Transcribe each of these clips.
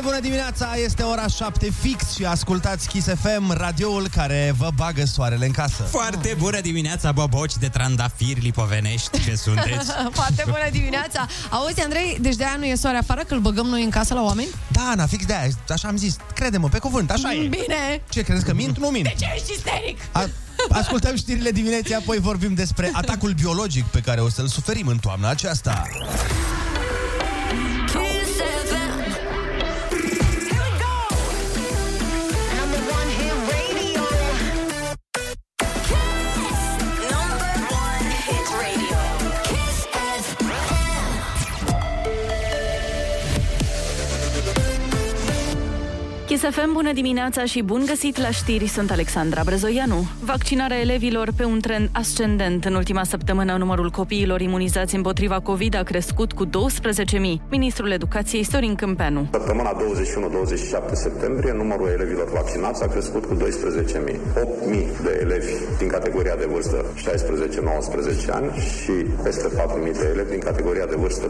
Foarte bună dimineața, este ora 7 fix și ascultați Kiss FM, radioul care vă bagă soarele în casă. Foarte bună dimineața, boboci de trandafiri lipovenești, ce sunteți? Foarte bună dimineața! Auzi, Andrei, deci de aia nu e soare afară, că îl băgăm noi în casă la oameni? Da, na, fix de aia, așa am zis. Crede-mă, pe cuvânt, așa e. Bine! Ce, crezi că mint? Nu mint. De ce ești isteric? A, ascultăm știrile dimineții, apoi vorbim despre atacul biologic pe care o să-l suferim în toamna aceasta. Chisafem, bună dimineața și bun găsit la știri, sunt Alexandra Brezoianu. Vaccinarea elevilor pe un trend ascendent. În ultima săptămână, numărul copiilor imunizați împotriva COVID a crescut cu 12.000. Ministrul Educației Sorin Câmpeanu. Săptămâna 21-27 septembrie, numărul elevilor vaccinați a crescut cu 12.000. 8.000 de elevi din categoria de vârstă 16-19 ani și peste 4.000 de elevi din categoria de vârstă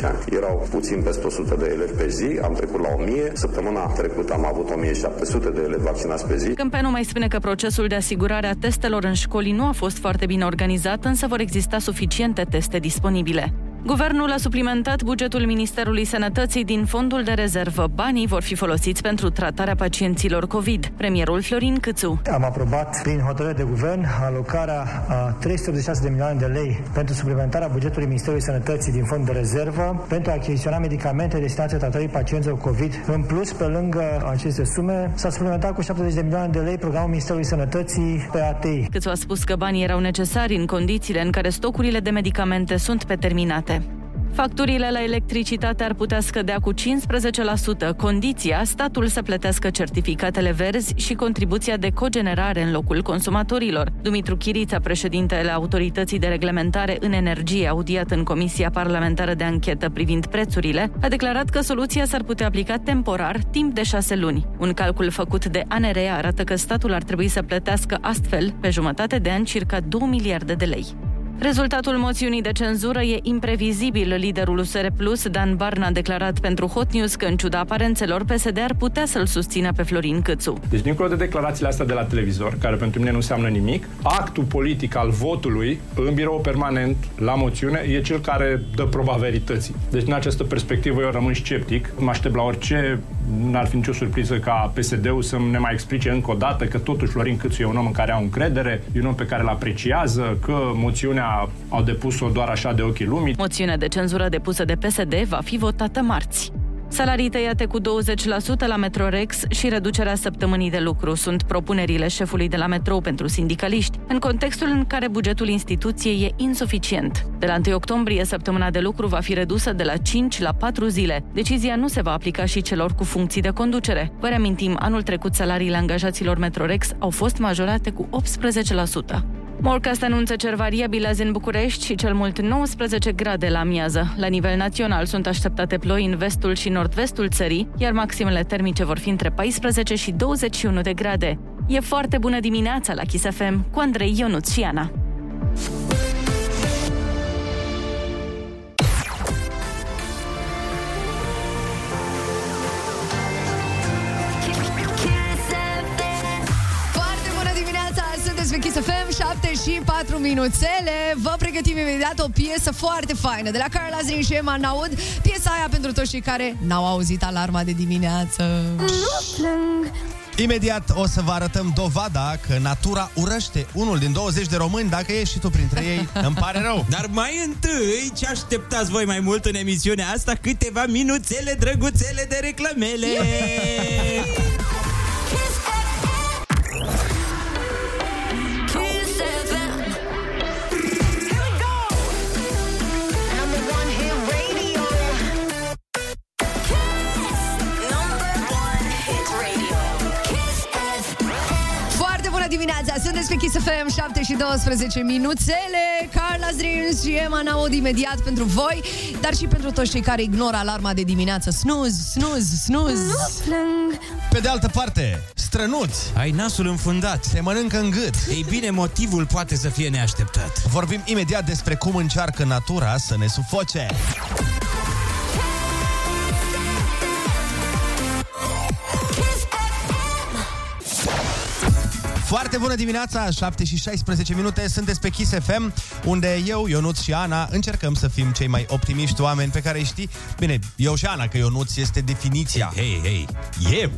12-15 ani. Erau puțin peste 100 de elevi pe zi, am trecut la 1.000. Săptămâna trecută am avut 1700 de elevi vaccinați pe zi. Câmpeanu mai spune că procesul de asigurare a testelor în școli nu a fost foarte bine organizat, însă vor exista suficiente teste disponibile. Guvernul a suplimentat bugetul Ministerului Sănătății din fondul de rezervă. Banii vor fi folosiți pentru tratarea pacienților COVID. Premierul Florin Câțu. Am aprobat prin hotărâre de guvern alocarea a 386 de milioane de lei pentru suplimentarea bugetului Ministerului Sănătății din fond de rezervă pentru a achiziționa medicamente destinate tratării pacienților COVID. În plus, pe lângă aceste sume, s-a suplimentat cu 70 de milioane de lei programul Ministerului Sănătății pe ATI. Câțu a spus că banii erau necesari în condițiile în care stocurile de medicamente sunt pe terminate. Facturile la electricitate ar putea scădea cu 15%, condiția statul să plătească certificatele verzi și contribuția de cogenerare în locul consumatorilor. Dumitru Chirița, președintele Autorității de Reglementare în Energie, audiat în Comisia Parlamentară de Anchetă privind prețurile, a declarat că soluția s-ar putea aplica temporar, timp de șase luni. Un calcul făcut de ANRE arată că statul ar trebui să plătească astfel, pe jumătate de an, circa 2 miliarde de lei. Rezultatul moțiunii de cenzură e imprevizibil. Liderul USR Plus, Dan Barna, a declarat pentru Hot News că, în ciuda aparențelor, PSD ar putea să-l susțină pe Florin Câțu. Deci, dincolo de declarațiile astea de la televizor, care pentru mine nu înseamnă nimic, actul politic al votului în birou permanent la moțiune e cel care dă proba verității. Deci, în această perspectivă, eu rămân sceptic. Mă aștept la orice, n-ar fi nicio surpriză ca PSD-ul să ne mai explice încă o dată că totuși Florin Câțu e un om în care au încredere, e un om pe care îl apreciază, că moțiunea au depus-o doar așa de ochii lumii. Moțiunea de cenzură depusă de PSD va fi votată marți. Salarii tăiate cu 20% la Metrorex și reducerea săptămânii de lucru sunt propunerile șefului de la Metrou pentru sindicaliști, în contextul în care bugetul instituției e insuficient. De la 1 octombrie, săptămâna de lucru va fi redusă de la 5 la 4 zile. Decizia nu se va aplica și celor cu funcții de conducere. Vă reamintim, anul trecut salariile angajaților Metrorex au fost majorate cu 18%. Morcast anunță cer variabil azi în București și cel mult 19 grade la miază. La nivel național sunt așteptate ploi în vestul și nord-vestul țării, iar maximele termice vor fi între 14 și 21 de grade. E foarte bună dimineața la Kiss FM cu Andrei Ionuț și Ana. Foarte bună dimineața! Sunteți pe Kiss FM, 7 și 4 minuțele. Vă pregătim imediat o piesă foarte faină de la Carla Zrin și Emma Naud. Piesa aia pentru toți cei care n-au auzit alarma de dimineață. Imediat o să vă arătăm dovada că natura urăște unul din 20 de români. Dacă ești și tu printre ei, îmi pare rău. Dar mai întâi, ce așteptați voi mai mult în emisiunea asta? Câteva minuțele drăguțele de reclamele! Dimineața! Sunteți pe Kiss FM, 7 și 12 minuțele. Carla Dreams și Emma Naud imediat pentru voi, dar și pentru toți cei care ignoră alarma de dimineață. Snooze, snooze, snooze. Pe de altă parte, strănuți. Ai nasul înfundat. Se mănâncă în gât. Ei bine, motivul poate să fie neașteptat. Vorbim imediat despre cum încearcă natura să ne sufoce. Foarte bună dimineața, 7 și 16 minute, sunteți pe Kiss FM, unde eu, Ionuț și Ana încercăm să fim cei mai optimiști oameni pe care îi știi. Bine, eu și Ana, că Ionuț este definiția. Hei, hei, eu,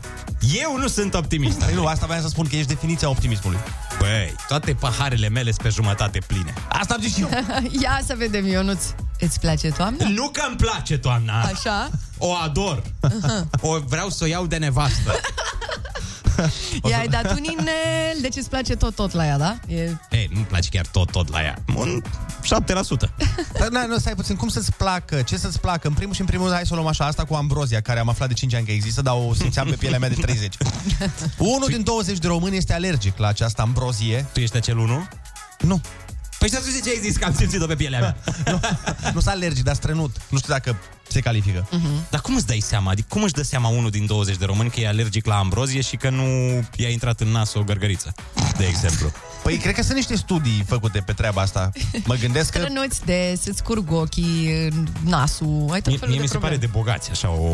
eu nu sunt optimist. Păi nu, asta voiam să spun că ești definiția optimismului. Băi, toate paharele mele sunt pe jumătate pline. Asta am zis și eu. Ia să vedem, Ionuț. Îți place toamna? Nu că îmi place toamna. Așa? O ador. O vreau să o iau de nevastă. I-ai dat un inel, deci îți place tot, tot la ea, da? E... Ei, nu-mi place chiar tot, tot la ea. Un 7%. Dar, na, nu, stai puțin, cum să-ți placă? Ce să-ți placă? În primul și în primul rând, hai să o luăm așa, asta cu ambrozia, care am aflat de 5 ani că există, dar o simțeam pe pielea mea de 30. Unul din 20 de români este alergic la această ambrozie. Tu ești acel unul? Nu. Păi și atunci de ce ai zis că am simțit-o pe pielea mea? nu, nu sunt alergic, dar strănut. Nu știu dacă se califică. Uh-huh. Dar cum îți dai seama? Adică cum își dă seama unul din 20 de români că e alergic la ambrozie și că nu i-a intrat în nas o gărgăriță, de exemplu? Păi cred că sunt niște studii făcute pe treaba asta. Mă gândesc că... Strănuți de să-ți curg ochii, nasul, ai tot Mie, felul mie de mi se pare probleme. de bogați, așa, o,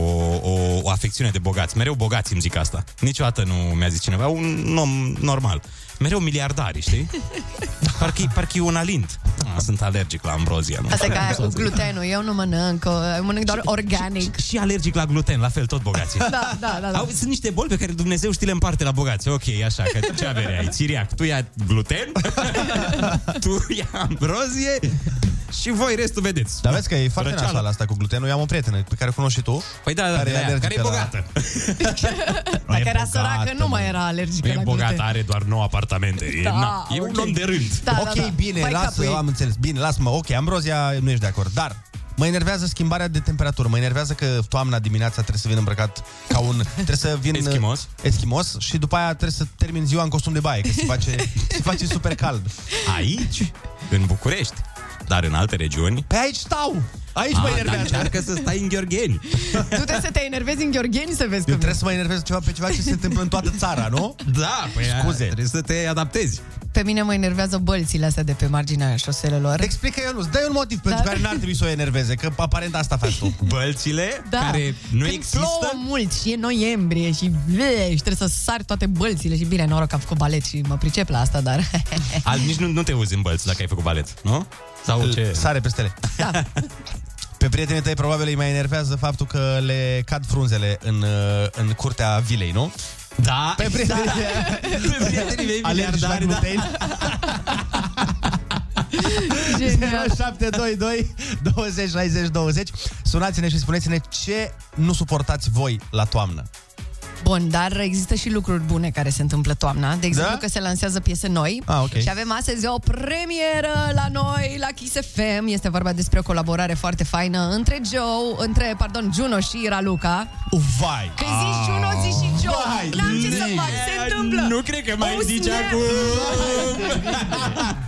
o, o afecțiune de bogați. Mereu bogați îmi zic asta. Niciodată nu mi-a zis cineva, un om normal. Mereu miliardari, știi? Parcă, parcă e un alint. Ah, sunt alergic la ambrozia. Nu? Asta e ca aia cu glutenul. Eu nu mănânc, eu mănânc doar organic. Și, și alergic la gluten, la fel, tot bogații. Da, da, da. da. Au, sunt niște boli pe care Dumnezeu știe le împarte la bogați. Ok, așa, că ce avere ai? Țiriac. Tu ia gluten, tu ia ambrozie și voi restul vedeți. Dar vezi că e foarte Răceală. nasol asta cu glutenul. Eu am o prietenă pe care o cunoști și tu. Păi da, da, Care e care, alergică care e la- bogată. Dacă era bogată, săracă, nu mai mă. era alergică Nu e la bogată, gluten. are doar 9 apartamente. E, Da, na, e un ok. om de rând. Da, ok, da, da. bine, Vai lasă, capul ei. am înțeles. Bine, lasă-mă. Ok, ambrozia nu ești de acord. Dar mă enervează schimbarea de temperatură. Mă enervează că toamna dimineața trebuie să vin îmbrăcat ca un... Trebuie să vin... Eschimos? Eschimos și după aia trebuie să termin ziua în costum de baie, că se face, se face super cald. Aici, în București, dar în alte regiuni, Pe aici stau! Aici mă a, dar enervează. încearcă să stai în Gheorgheni. Tu trebuie să te enervezi în Gheorgheni să vezi Eu cum trebuie să mă enervez ceva pe ceva ce se întâmplă în toată țara, nu? Da, păi Scuze. trebuie să te adaptezi. Pe mine mă enervează bălțile astea de pe marginea șoselelor. Explică eu nu dă un motiv pentru Da. care n-ar trebui să o enerveze, că aparent asta faci tu. Bălțile Da. care nu Când există. plouă mult și e noiembrie și, bleh, și trebuie să sari toate bălțile și bine, noroc că am făcut balet și mă pricep la asta, dar... Al, nici nu, nu te uzi în bălți dacă ai făcut balet, nu? Sau ce? Sare peste ele. Da. Pe prietenii tăi probabil îi mai enervează faptul că le cad frunzele în, uh, în curtea vilei, nu? Da, Pe prietenii Pe prietenii mei alergi la miliardari, da. gluten. Genial. 0722 20 60 20 Sunați-ne și spuneți-ne ce nu suportați voi la toamnă. Bun, dar există și lucruri bune care se întâmplă toamna. De exemplu, Da? că se lansează piese noi. Ah, ok. Și avem astăzi o premieră la noi, la Kiss FM. Este vorba despre o colaborare foarte faină între Joe, între, pardon, Juno și Raluca. Vai! Când zici Juno, zici și Joe. Vai, N-am ce să Lili. fac, se întâmplă. Nu cred că mai Oh, zici snap. acum.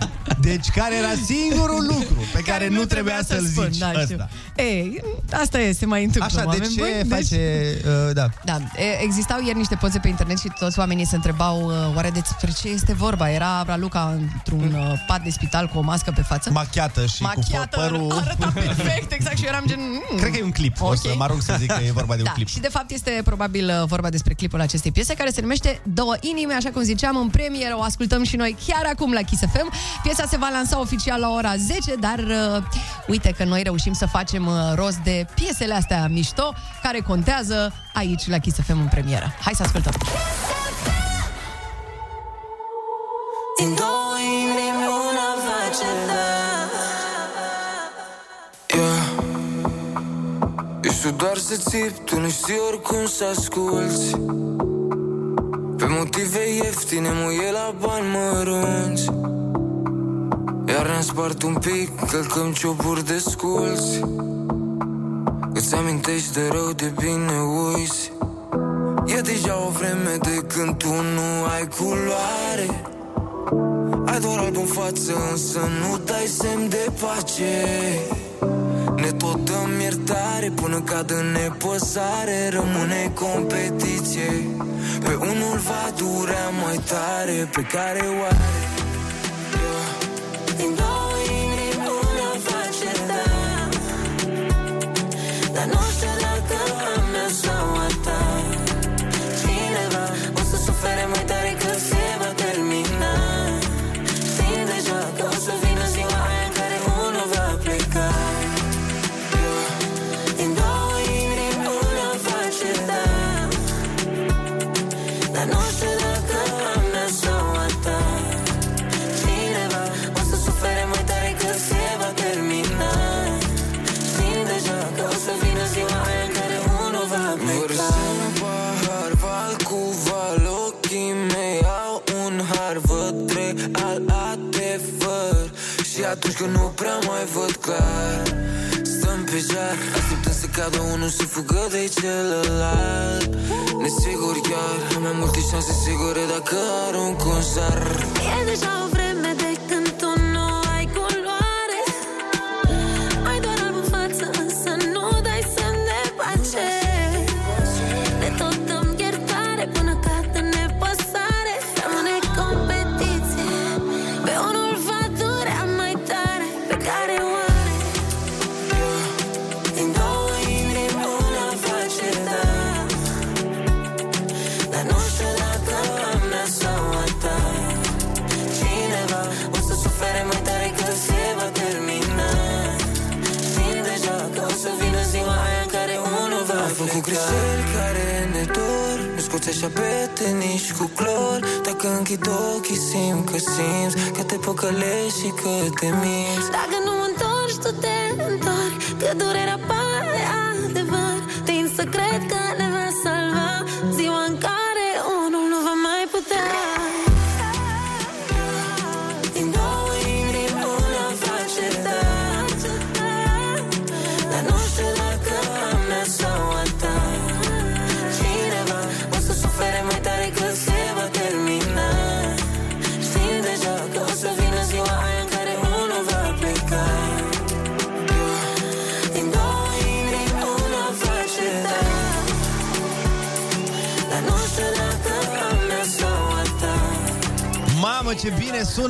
Deci care era singurul lucru pe care, nu trebuia să-l spun, zici da, știu. ăsta. Ei, asta e, se mai întâmplă. Așa, de oameni ce buni. Deci- face... Uh, da. Da, e- existau ieri niște poze pe internet și toți oamenii se întrebau uh, oare despre ce este vorba. Era Raluca într-un uh, pat de spital cu o mască pe față. Machiată și Machiată, cu părul... arăta perfect, exact, și eu eram gen... Mm. Cred că e un clip. O Ok. să mă arunc să zic că e vorba de un Da, clip. și de fapt este probabil uh, vorba despre clipul acestei piese care se numește Două inime, așa cum ziceam, în premieră o ascultăm și noi chiar acum la Kiss FM. Piesa se va lansa oficial la ora 10, dar uh, uite că noi reușim să facem uh, rost de piesele astea mișto care contează aici la Kiss FM în premieră. Hai să ascultăm! Din două inimi una face da Yeah. Eu știu doar să țip, tu nu știi oricum să asculti Pe motive ieftine, muie la bani mărunți Iar ne-am spart un pic, călcăm cioburi de sculți Îți amintești de rău, de bine uiți. E deja o vreme de când tu nu ai culoare. Ai doar alb în față, însă nu dai semn de pace. Ne tot dăm iertare până cad în nepăsare. Rămâne competiție. Pe unul va durea mai tare Pe care oare Dar nu știu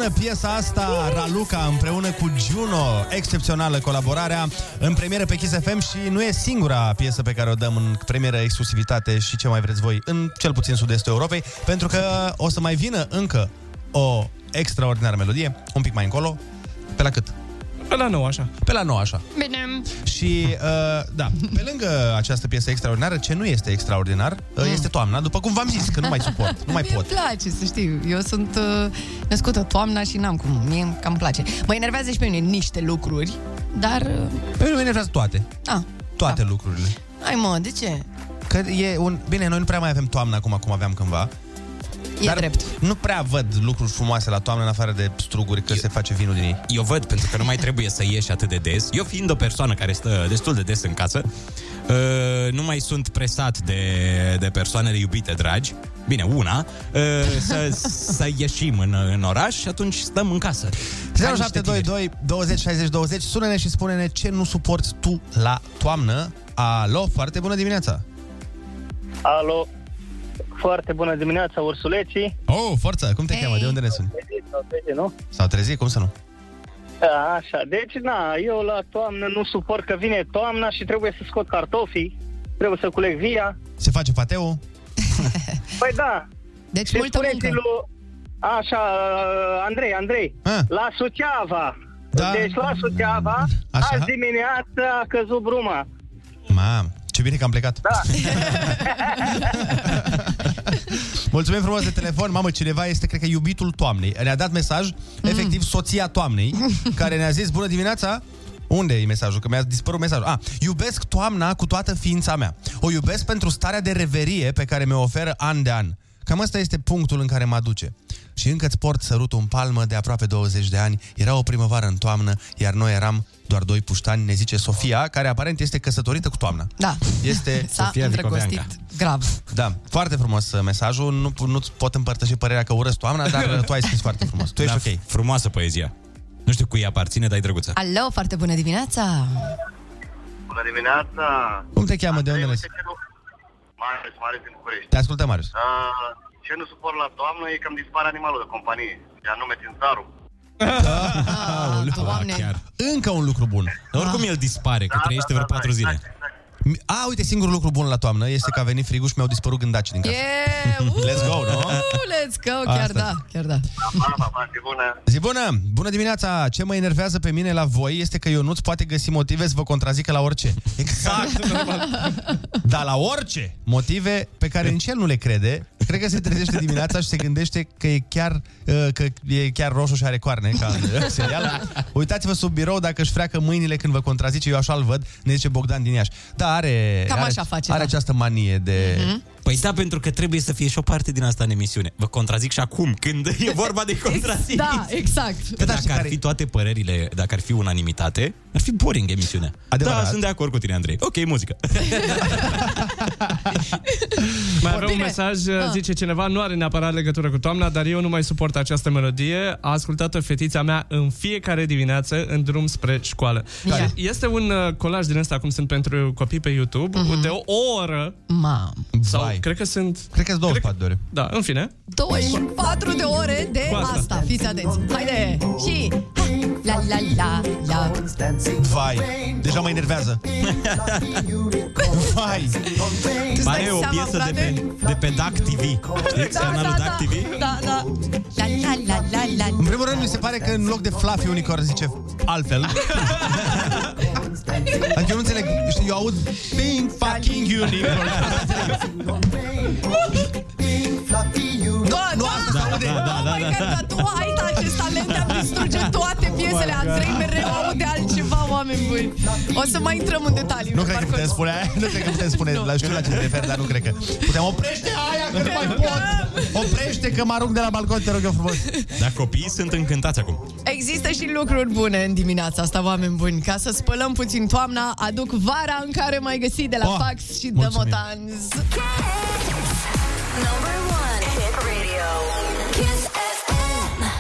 bine sună piesa asta Raluca împreună cu Juno Excepțională colaborarea În premieră pe Kiss FM Și nu e singura piesă pe care o dăm În premieră exclusivitate și ce mai vreți voi În cel puțin sud-estul Europei Pentru că o să mai vină încă O extraordinară melodie Un pic mai încolo Pe la cât? Pe la nou, așa. Pe la 9 așa Bine. Și, uh, da, pe lângă această piesă extraordinară, ce nu este extraordinar, uh, este toamna, după cum v-am zis, că nu mai suport, nu mai Mie pot. îmi place, să știu. Eu sunt uh, născută toamna și n-am cum. Mie îmi cam place. Mă enervează și pe mine niște lucruri, dar... Uh, Pe mine mă enervează toate, a, toate lucrurile. hai mă, de ce? Că e un... Bine, noi nu prea mai avem toamnă acum, cum aveam cândva. E Dar drept. nu prea văd lucruri frumoase la toamnă, în afară de struguri, că se face vinul din ei. Eu văd, pentru că nu mai trebuie să ieși atât de des. Eu fiind o persoană care stă destul de des în casă, uh, nu mai sunt presat de, de persoanele iubite dragi, bine, una, uh, să, să ieșim în, în oraș și atunci stăm în casă. Ca niște tineri. 0722 20 60 20 Sună-ne și spune-ne ce nu suporți tu la toamnă. Alo, foarte bună dimineața! Alo, foarte bună dimineața, ursuleții. Oh, forță! Cum te cheamă? De unde ne suni? Sau trece, nu? S-au trezit? Cum să nu? A, Așa, deci, na, eu la toamnă nu suport că vine toamna și trebuie să scot cartofii, trebuie să culeg via. Se face pateu? Păi da. Deci și multă spuneți muncă. lui- Așa, Andrei, Andrei, Ah. la Suceava. Da. Deci la Suceava, Așa. azi dimineață a căzut bruma. Mam, ce bine că am plecat. Da. Mulțumim frumos de telefon. Mamă, cineva este, cred că, iubitul toamnei. Ne-a dat mesaj, efectiv, soția toamnei, care ne-a zis, bună dimineața, unde e mesajul? Că mi-a dispărut mesajul. A, iubesc toamna cu toată ființa mea. O iubesc pentru starea de reverie pe care mi-o oferă an de an. Cam ăsta este punctul în care mă aduce. Și încă îți port sărutul în palmă de aproape 20 de ani. Era o primăvară în toamnă, iar noi eram doar doi puștani, ne zice Sofia, care aparent este căsătorită cu toamna. Da. Este S-a Sofia îndrăgostit Vicoveanca. grav. da, foarte frumos uh, mesajul. Nu, nu-ți pot împărtăși părerea că urăsc toamna, dar uh, tu ai scris foarte frumos. Tu ești Da, ok. Frumoasă poezia. Nu știu cui aparține, dar e drăguță. Alo, foarte bună dimineața! Bună dimineața! Cum te cheamă? De unde ne Uite că nu... Marius, Marius din București. Te ascultă, Marius. Uh, ce nu suport la toamnă e că îmi dispare animalul de companie, și anume țințarul. Ah, doamne. chiar. Încă un lucru bun. Dar oricum el dispare, că Da, trăiește da, vreo da, patru da, zile. exact, exact. A, uite, singurul lucru bun la toamnă este că a venit frigul și mi-au dispărut gândaci din casă. Yeah! Let's go, no? Uh, let's go, chiar Asta. da, chiar da. Pa, pa, pa, zi bună! Zi bună! Bună dimineața! Ce mă enervează pe mine la voi este că eu nu-ți poate găsi motive să vă contrazică la orice. Exact! Dar la orice motive pe care nici el nu le crede, Cred că se trezește dimineața și se gândește că e chiar, uh, că e chiar roșu și are coarne, ca în serial. Uitați-vă sub birou dacă își freacă mâinile când vă contrazice, eu așa-l văd, ne zice Bogdan din Iași. Da, are, Cam are, așa face, are da. această manie de... Mhm. Păi da, pentru că trebuie să fie și o parte din asta în emisiune. Vă contrazic și acum, când e vorba de contrazic. Da, exact. Că dacă ar fi toate părările, dacă ar fi unanimitate, ar fi boring emisiunea. Adevărat. Da, sunt de acord cu tine, Andrei. Ok, muzică. Mai avem un Bine. mesaj, Ah. zice cineva, nu are neapărat legătură cu toamna, dar eu nu mai suport această melodie. A ascultat-o fetița mea în fiecare dimineață în drum spre școală. Ia. Și Este un uh, colaj din ăsta, cum sunt pentru copii pe YouTube, Mhm. de o oră, Mam. sau Vai. Cred că sunt... Cred că 24 de ore. Da, în fine. 24 de ore de Cu asta. asta. Fiți atenți. Haide. Și... La la la la. Vai, deja mă enervează. Vai. Tu Mai stai e o seama, piesă de frate? pe, de pe DAC TV. Știți? Canalul DAC TV? Da, da. La la la la la. În primul rând, mi se pare că în loc de Fluffy Unicorn zice altfel. adică eu nu înțeleg, știi, eu aud Pink fucking unicorn. Da, Nu da, asta se aude. Da, da, da, Oh my da, God, da. dar tu ai acest talent de a distruge toate piesele. Andrei mereu aude altceva, oameni buni. O să mai intrăm în detalii. Nu cred că parcurs. putem spune aia, nu cred că putem spune, la știu la ce te referi, dar nu cred că putem oprește aia că nu mai pot. Oprește că mă arunc de la balcon, te rog eu frumos. Dar copiii sunt încântați acum. Există și lucruri bune în dimineața asta, oameni buni. Ca să spălăm puțin toamna, aduc vara în care mai găsi de la Oh, Fax și de mulțumim. Motanz. Number one hit radio.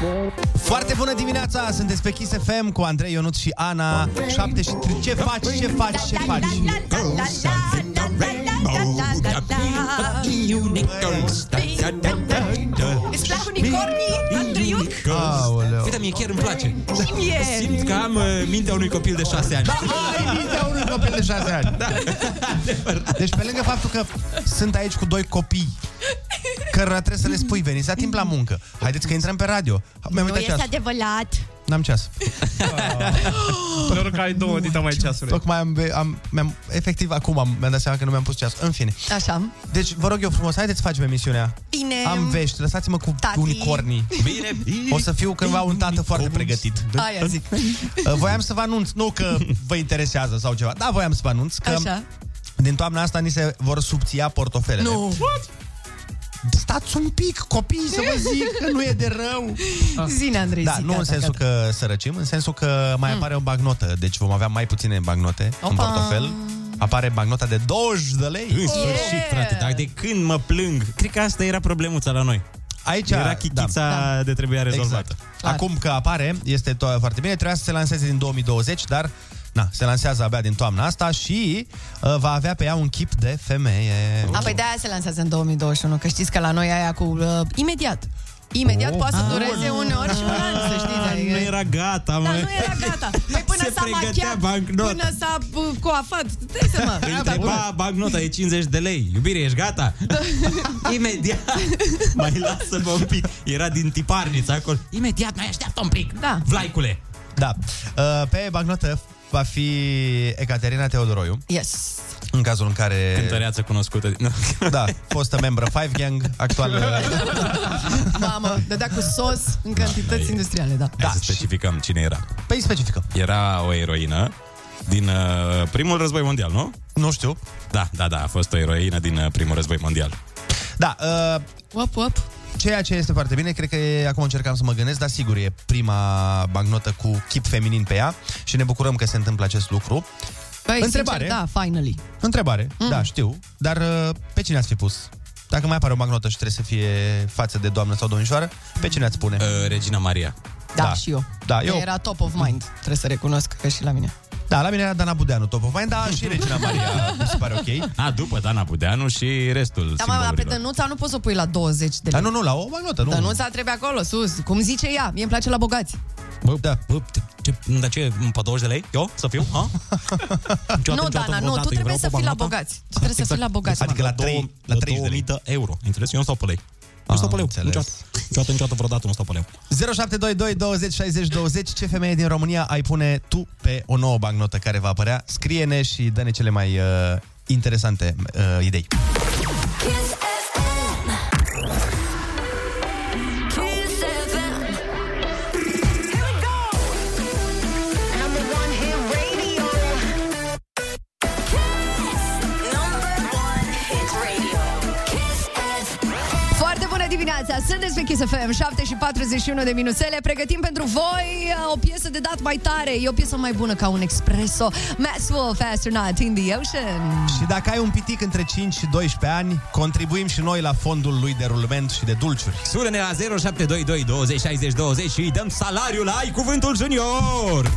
Kiss FM. Foarte bună dimineața, sunteți pe Kiss FM cu Andrei Ionut și Ana. 7 și tri- ce faci, ce faci, ce faci? Îți plac unicornii, Andreiuc? Aoleu. Uite, mie chiar îmi place. Și mie. Simt că am uh, mintea unui copil de șase ani. Da, ai mintea unui copil de 6 ani. Da. Deci pe lângă faptul că sunt aici cu doi copii cărora trebuie să le spui, veniți la timp la muncă. Haideți că intrăm pe radio. Mi-am Nu uitat este ceas. adevărat. N-am ceas. Noroc că ai două dita mai ceasuri. Tocmai am, am, mi-am, efectiv acum am, mi-am dat seama că nu mi-am pus ceas. În fine. Așa. Deci vă rog eu frumos, haideți să facem emisiunea. Bine. Am vești, lăsați-mă cu Tati. unicornii. Bine, O să fiu cândva un tată foarte pregătit. Aia zic. Uh, Voiam să vă anunț, nu că vă interesează sau ceva, dar voiam să vă anunț că Așa. din toamna asta ni se vor subția portofelele. Nu. Stați un pic, copii, să vă zic că nu e de rău. Zine, Andrei, Da, zi, nu gata, în sensul gata. că sărăcim, în sensul că mai apare o bagnotă, deci vom avea mai puține bagnote în Opa. portofel. Apare bagnota de 20 de lei. În sfârșit, frate, dar de când mă plâng? Cred că asta era problemuța la noi. Aici Era chitița Da. de trebuia rezolvată. Exact. Clar. Acum că apare, este to- foarte bine. Trebuia să se lanseze din 2020, dar na, se lansează abia din toamna asta și uh, va avea pe ea un chip de femeie. A, păi de-aia se lansează în 2021, că știți că la noi aia cu uh, imediat. Imediat Oh. poate să dureze uneori și un an, să știți. Ah, Adică... nu era gata, mă. Da, nu era gata. Păi până Se s-a pregătea machiat, bancnota. până s-a uh, coafat. Dai seama. Îi întreba bancnota e 50 de lei. Iubire, ești gata? Imediat. mai lasă-mă un pic. Era din tiparniță acolo. Imediat, mai așteaptă un pic. Da. Vlaicule. Da. Uh, pe bagnotă va fi Ecaterina Teodoroiu, Yes. în cazul în care... Cântăreață cunoscută. Nu. Da, fostă membră Five Gang, actual... Mamă, dădea cu sos în cantități industriale, da. Hai să specificăm cine era. Păi specifică. Era o eroină din uh, primul război mondial, nu? Nu știu. Da, da, da, a fost o eroină din uh, primul război mondial. Da, uh, Op, op. ceea ce este foarte bine, cred că e, acum încercam să mă gândesc, dar sigur e prima bagnotă cu chip feminin pe ea și ne bucurăm că se întâmplă acest lucru. Păi, Întrebare. Sincer, da, finally. Întrebare, mm. da, știu, dar uh, pe cine ați fi pus? Dacă mai apare o bagnotă și trebuie să fie față de doamnă sau domnișoară, pe cine ați pune? Uh, Regina Maria. Da, Da. și eu. Da, eu- Era top of mind, trebuie să recunosc că și la mine. Da, la mine era Dana Budeanu, top of mind, dar și Regina Maria mi se pare ok. A, după Dana Budeanu și restul Da, mă, dar pe simbolurilor. Dănuța nu poți să o pui la 20 de Dar lei. nu, nu, la o bagnotă, nu. Dănuța trebuie acolo, sus, cum zice ea. Mie îmi place la bogați. Bă, Da. bă, ce, dar ce, pe 20 de lei? Eu? Să fiu? Ha? nu, Dana, nu, tu trebuie să fii la bogați. Tu trebuie să fii la bogați. Adică la două- trei- la 30 de lei. 2000 de euro. Înțeles? Eu nu stau pe lei. Nu stau pe leu. înțeles. Niciodată. Niciodată, niciodată, vreodată nu stau pe leu. 0722 20 60 20 Ce femeie din România ai pune tu pe o nouă bancnotă care va apărea? Scrie-ne și dă-ne cele mai uh, interesante uh, idei. Kiss dimineața! Sunteți pe Kiss FM, 7 și 41 de minuțele. Pregătim pentru voi uh, o piesă de dat mai tare. E o piesă mai bună ca un espresso. Maxwell, Astronaut in the Ocean. Și dacă ai un pitic între 5 și 12 ani, contribuim și noi la fondul lui de rulment și de dulciuri. Sună-ne la 0722 20 60 20 și îi dăm salariul la Ai Cuvântul Junior!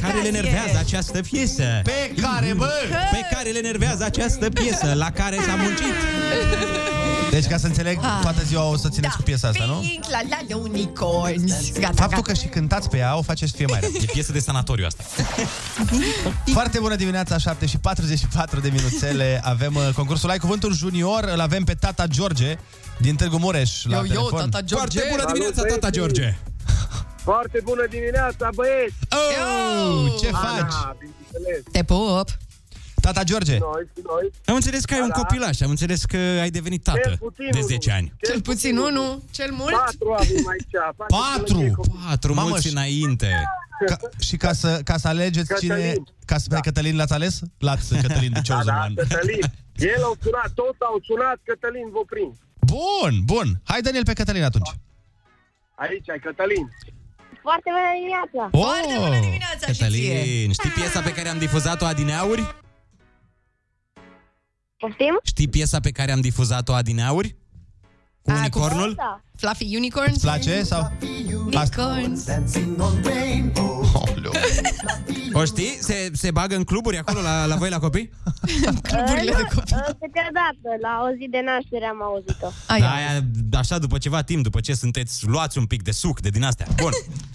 Care le enervează această piesă? Pe care, bă? Pe care le enervează această piesă la care s-a muncit? Deci, ca să înțeleg, Ah. toată ziua o să țineți cu piesa asta, nu? Pink, la la la unicorns. Gata, Faptul gata. că și cântați pe ea o face să fie mai rea. E piesă de sanatoriu asta. Foarte bună dimineața, 7 și 44 de minuțele. Avem uh, concursul Ai Cuvântul Junior, îl avem pe tata George din Târgu Mureș la Yo, yo, telefon. tata George. Foarte bună Salut, dimineața, tata băieții! George! Foarte bună dimineața, băieți! Oh, ce faci? Ana, bineînțeles. Te pup. Tata George, Noi și noi. Am înțeles că ai un Da, da. copilaș, am înțeles că ai devenit tată Cel puțin de unul. 10 ani. Cel puțin unu, cel mult. Patru avem aici. Faceți Patru? plăcere cu- Patru Mamă, mulți și- înainte. ca, și ca să, ca să alegeți Cătălin. cine... Ca să, da. Cătălin l-ați ales? L-ați, Cătălin, Da, chosen da, one. Cătălin. El au sunat, toți au sunat, Cătălin vă prind. Bun, bun. Hai, Daniel, pe Cătălin atunci. Aici ai Cătălin. Foarte bună dimineața! Foarte bună dimineața și ție. Cătălin, știi piesa pe care am difuzat-o adineauri? Poftim? Știi piesa pe care am difuzat-o adineauri? Cu A, cu- unicornul? Da. Fluffy unicorns. Îți place? Sau... Unicorns. Oleu. O știi? Se, se bagă în cluburi acolo la, la voi la copii? Cluburile de copii. Uh, Câteodată, la o zi de naștere am auzit-o. Ai, Da, aia, așa după ceva timp, după ce sunteți luați un pic de suc de din astea. Bun,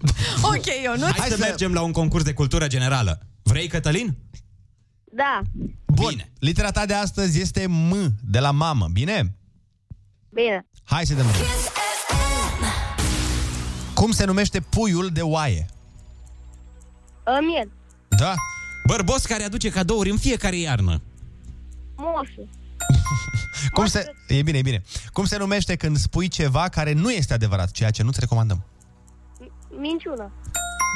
Ok, eu nu. hai, Hai să, să- mergem la un concurs de cultură generală. Vrei, Cătălin? Da, Bun. Bine. Litera ta de astăzi este M, de la mamă. Bine? bine. Hai să dăm drumul. Cum se numește puiul de oaie? Uh, miel, Da? Bărbos care aduce cadouri în fiecare iarnă. moșu, Cum se... E bine, e bine. Cum se numește când spui ceva care nu este adevărat, ceea ce nu-ți recomandăm? minciună,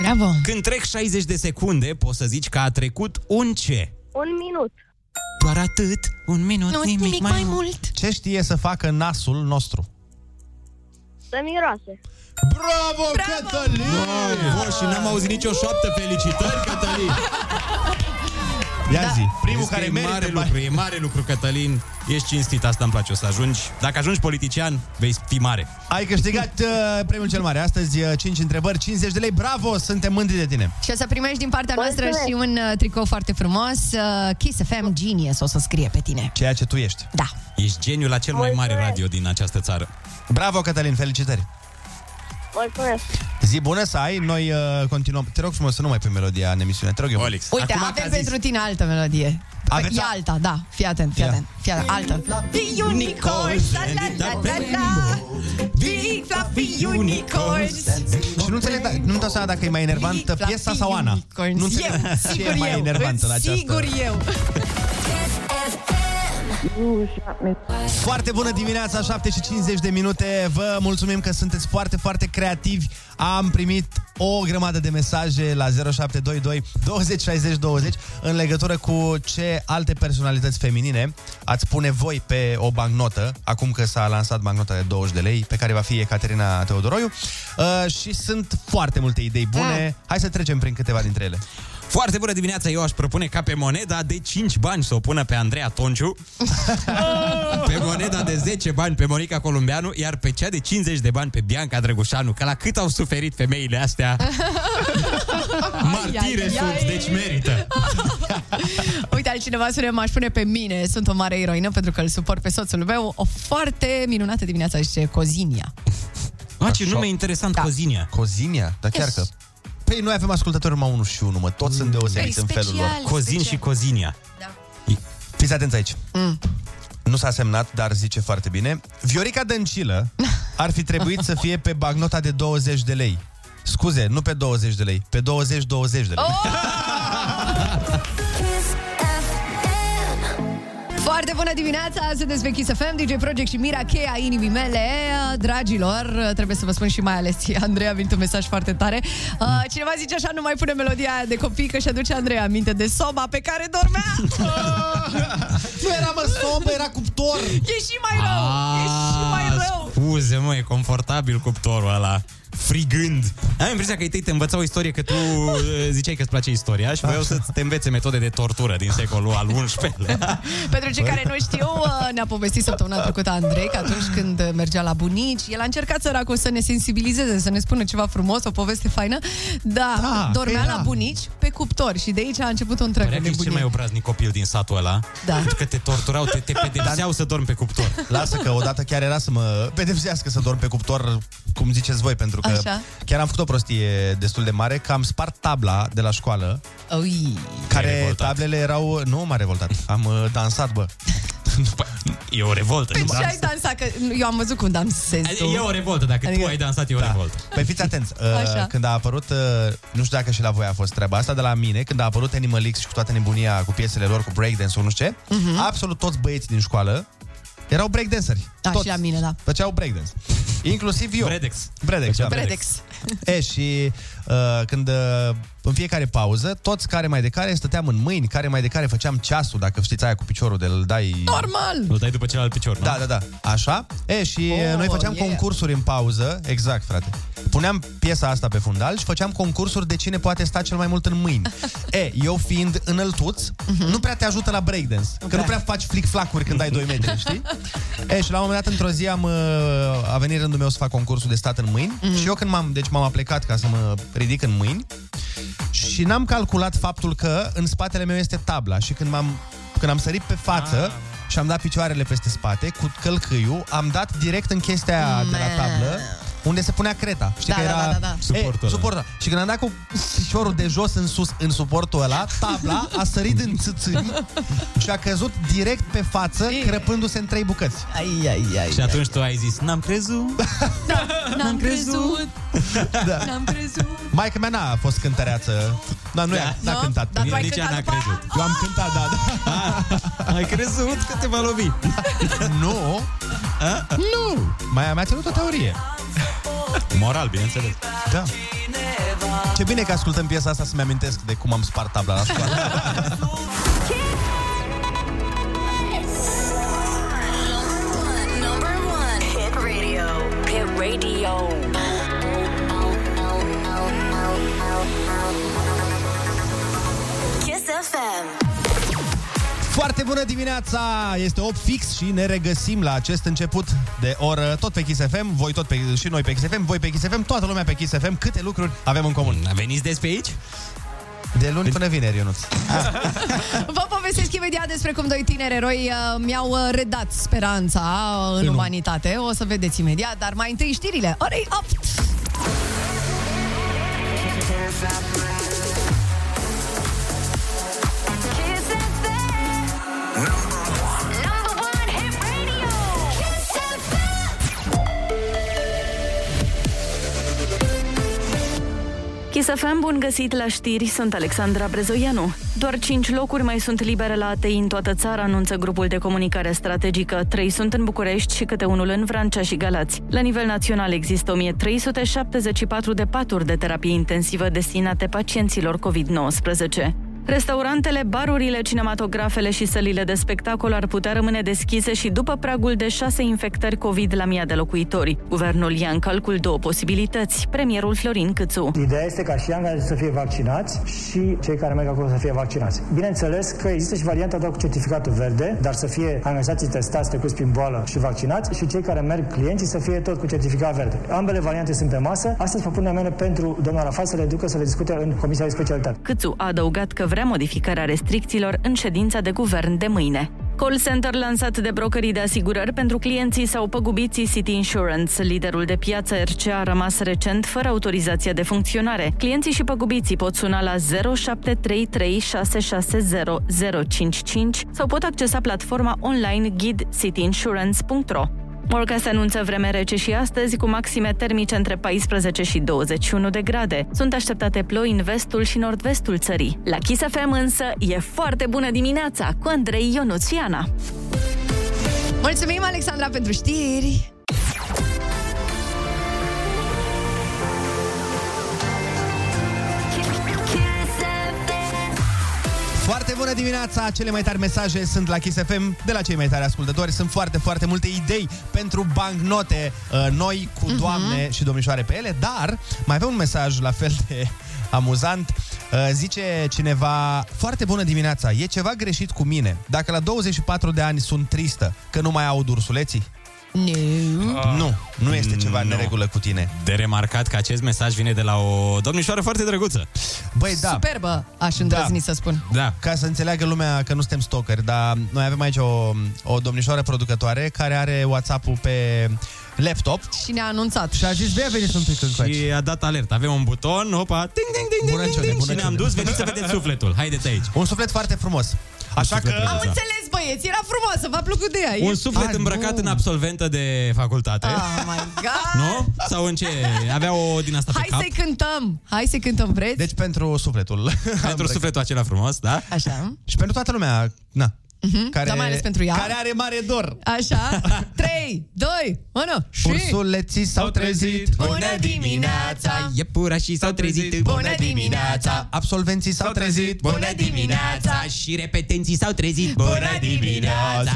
Bravo. Când trec 60 de secunde, poți să zici că a trecut un ce? un minut, Doar atât, un minut, Nu, nimic, nimic mai mult. Ce știe să facă nasul nostru? Să miroase. Bravo, Bravo! Cătălin! Bravo, și n-am auzit nicio șoaptă. Felicitări, Cătălin! Ia Da. zi, primul Vezi că care e merită mare bani. lucru, e mare lucru, Cătălin. Ești cinstit, asta îmi place, o să ajungi. Dacă ajungi politician, vei fi mare. Ai câștigat uh, premiul cel mare. Astăzi, uh, 5 întrebări, 50 de lei. Bravo, suntem mândri de tine. Și o să primești din partea noastră Mulțumesc. și un uh, tricou foarte frumos. Uh, Kiss FM Genius o să scrie pe tine. Ceea ce tu ești. Da. Ești geniul la cel mai mare Mulțumesc. radio din această țară. Bravo, Cătălin, felicitări. Mulțumesc. Zi bună să ai, noi uh, continuăm. Te rog frumos să nu mai pui melodia în emisiune, te rog eu. Olix. Uite, acum avem că a zis- pentru tine altă melodie. Aveți e a- alta, da. Fii atent, fii Ia. atent. Fii atent, altă. Unicorns, la la la la la. Big fluffy unicorns. Și nu înțeleg, da, nu-mi dau seama dacă e mai enervantă Big piesa fluffy sau Ana. unicorns. Nu înțeleg Eu, ce sigur e mai eu. enervantă la această. Sigur eu. Foarte bună dimineața, 7 și 50 de minute. Vă mulțumim că sunteți foarte, foarte creativi. Am primit o grămadă de mesaje la 0722 20 60 20 în legătură cu ce alte personalități feminine ați pune voi pe o bancnotă, acum că s-a lansat bancnota de 20 de lei, pe care va fi Ecaterina Teodoroiu. Uh, și sunt foarte multe idei bune. Hai să trecem prin câteva dintre ele. Foarte bună dimineața, eu aș propune ca pe moneda de 5 bani să o pună pe Andreea Tonciu, pe moneda de 10 bani pe Monica Columbeanu, iar pe cea de 50 de bani pe Bianca Drăgușanu, că la cât au suferit femeile astea, martire ai, sunt, ai. deci merită. Uite, altcineva spune, m-aș pune pe mine. Sunt o mare eroină pentru că îl suport pe soțul meu. O foarte minunată dimineață, zice Cozinia. A, ce nume interesant, Da. Cozinia. Cozinia? Da, chiar Yes. că... Păi noi avem ascultători numai unul și unul, mă. Toți sunt deosebiți Păi, în felul lor. special. Cozin și Cozinia. Fiți atenți aici. Mm. Nu s-a semnat, dar zice foarte bine. Viorica Dăncilă ar fi trebuit să fie pe bagnota de 20 de lei. Scuze, nu pe 20 de lei, pe 20-20 de lei. Oh! Bună dimineața, sunteți pe Kiss FM, DJ Project și Mira, cheia inimii mele. Dragilor, trebuie să vă spun și mai ales Andreea a venit un mesaj foarte tare. Uh, Cineva zice așa, nu mai pune melodia aia de copii, că și aduce Andreea aminte de soba pe care dormea. Nu era mă sobă, era cuptor. E și mai rău, e și mai rău. Scuze, mă, e confortabil cuptorul ăla frigând. Am impresia că ei tăi te învățau o istorie că tu uh, ziceai că îți place istoria și voiau să te învețe metode de tortură din secolul al XI-lea. Pentru cei care nu știu, uh, ne-a povestit săptămâna trecută Andrei că atunci când mergea la bunici, el a încercat săracul să ne sensibilizeze, să ne spună ceva frumos, o poveste faină, da, Da, dormea că la era. bunici pe cuptor și de aici a început un trec Părea de că ești cel mai obraznic copil din satul ăla. Da. Pentru că te torturau, te, te pedepseau să dormi pe cuptor. Lasă că odată chiar era să mă pedepsească să dorm pe cuptor, cum ziceți voi, pentru că Așa. chiar am făcut o prostie destul de mare, că am spart tabla de la școală, Ui. care tablele erau... Nu m-a revoltat, am uh, dansat, bă. E o revoltă. Păi ce ai dansat? Că eu am văzut cum dansezi tu. E o revoltă, dacă tu ai dansat, e o revoltă. Păi fiți atenți, Așa. uh, când a apărut, uh, nu știu dacă și la voi a fost treaba asta, de la mine, când a apărut Animal X și cu toată nebunia cu piesele lor, cu breakdance-ul, nu știu ce, Mhm. absolut toți băieții din școală erau breakdanceri. Da, toți și la mine, da. făceau breakdance. Inclusiv eu. Bredex. Bredex, da. Bredex. E, și uh, când uh, în fiecare pauză, toți care mai de care stăteam în mâini, care mai de care făceam ceasul, dacă știți aia cu piciorul de îl dai... Normal! Îl dai după celălalt picior, nu? Da, da, da. Așa. E, și Oh, oh, noi făceam yeah. concursuri în pauză. Exact, frate. Puneam piesa asta pe fundal și făceam concursuri de cine poate sta cel mai mult în mâini. e, eu fiind înăltuț, nu prea te ajută la breakdance. Că nu prea faci flic-flacuri când ai 2 metri, știi? E, și la un moment dat, într-o zi, am, uh, a venit rândul meu să fac concursul de stat în mâini Mhm. și eu când m-am, deci m-am aplecat ca să mă ridic în mâini. Și n-am calculat faptul că în spatele meu este tabla și când m-am când am sărit pe față Ah. și am dat picioarele peste spate cu călcâiul, am dat direct în chestia aia de la tablă unde se punea creta. Știi Da, că da, era da, da, da. Suportul ăla. E, suportul. Și când am dat cu piciorul de jos în sus în suportul ăla, tabla a sărit în țâțâni și a căzut direct pe față, crăpându-se în trei bucăți. Ai, ai, ai. Și atunci tu ai zis, n-am crezut. N-am crezut, Da. n-am crezut. Maica mea n-a fost cântăreață. Da, nu da. n-a Nu? cântat. Dar tu ai Nici ea cântat n-a după aia? crezut. Eu am cântat, da, da. Ai crezut că te va lovi. Nu. Nu. Mai mi-a ținut o teorie. Moral, bineînțeles. Da. Ce bine că ascultăm piesa asta să-mi amintesc de cum am spart tabla la școală. Number one. Hit radio. Hit radio. Kiss FM. Foarte bună dimineața! Este 8 fix și ne regăsim la acest început de oră tot pe Kiss FM, voi tot pe, și noi pe Kiss FM, voi pe Kiss FM, toată lumea pe Kiss FM. Câte lucruri avem în comun? Veniți des pe aici? De luni până vineri, Ionuț. Vă povestesc imediat despre cum doi tineri eroi uh, mi-au uh, redat speranța uh, în În- umanitate. O să vedeți imediat, dar mai întâi știrile. Orei 8! Chisafem, bun găsit la știri, sunt Alexandra Brezoianu. Doar 5 locuri mai sunt libere la ATI în toată țara, anunță grupul de comunicare strategică. 3 sunt în București și câte unul în Vrancea și Galați. La nivel național există 1374 de paturi de terapie intensivă destinate pacienților COVID-19. Restaurantele, barurile, cinematografele și sălile de spectacol ar putea rămâne deschise și după pragul de șase infectări COVID la mii de locuitori. Guvernul ia în calcul două posibilități. Premierul Florin Câțu. Ideea este ca și angajații să fie vaccinați și cei care merg acolo să fie vaccinați. Bineînțeles că există și varianta doar cu certificatul verde, dar să fie angajații testați, trecuți prin boală și vaccinați și cei care merg clienții să fie tot cu certificat verde. Ambele variante sunt pe masă. Astăzi propunerea mea pentru domnul Arafat să le ducă să le discute în Comisia de Specialitate. Câțu a adăugat că vrea modificarea restricțiilor în ședința de guvern de mâine. Call center lansat de brokerii de asigurări pentru clienții sau păgubiții City Insurance. Liderul de piață RCA a rămas recent fără autorizația de funcționare. Clienții și păgubiții pot suna la 0733 660 055 sau pot accesa platforma online ghidcityinsurance.ro. Morcast anunță vreme rece și astăzi, cu maxime termice între 14 și 21 de grade. Sunt așteptate ploi în vestul și nord-vestul țării. La Kiss FM însă e foarte bună dimineața cu Andrei Ionuțiana. Mulțumim, Alexandra, pentru știri. Bună dimineața! Cele mai tari mesaje sunt la Kiss FM de la cei mai tari ascultători. Sunt foarte, foarte multe idei pentru bancnote uh, noi cu Mhm. doamne și domnișoare pe ele, dar mai avem un mesaj la fel de amuzant. Uh, zice cineva, foarte bună dimineața, e ceva greșit cu mine. Dacă la 24 de ani sunt tristă că nu mai aud ursuleții? Nu. Nu, nu este ceva în Nu. neregulă cu tine. De remarcat că acest mesaj vine de la o domnișoară foarte drăguță. Băi, da. Superbă, aș îndrăzni să spun. Da. Ca să înțeleagă lumea că nu suntem stalkeri, dar noi avem aici o, o domnișoară producătoare care are WhatsApp-ul pe laptop Și ne-a anunțat. și a zis, vei veniți un pic încoace. Și a dat alert. Avem un buton, opa, ding, ding, ding, ding, Bunăciune, ding, ding, și ne-am bunăciune. dus, veniți să vedeți sufletul. Haideți aici. Un suflet foarte frumos. Așa suflet că... drăguț. Am înțeles, băieți, era frumoasă, v-a plăcut de ea. Un E- suflet Ai, îmbrăcat nu. în absolventă de facultate. Oh my god! Nu? Sau în ce? Avea o din asta Hai pe cap. să-i cântăm! Hai să-i cântăm, vreți? Deci pentru sufletul. Pentru sufletul acela frumos, da? Așa. și pentru toată lumea, na. Care, dar mai ales pentru ea. Care are mare dor. Așa. 3, 2, 1 și... Ursuleții s-au trezit. Bună dimineața! Iepurașii s-au trezit. Bună dimineața! Absolvenții s-au trezit. Bună dimineața! Și repetenții s-au trezit. Bună dimineața!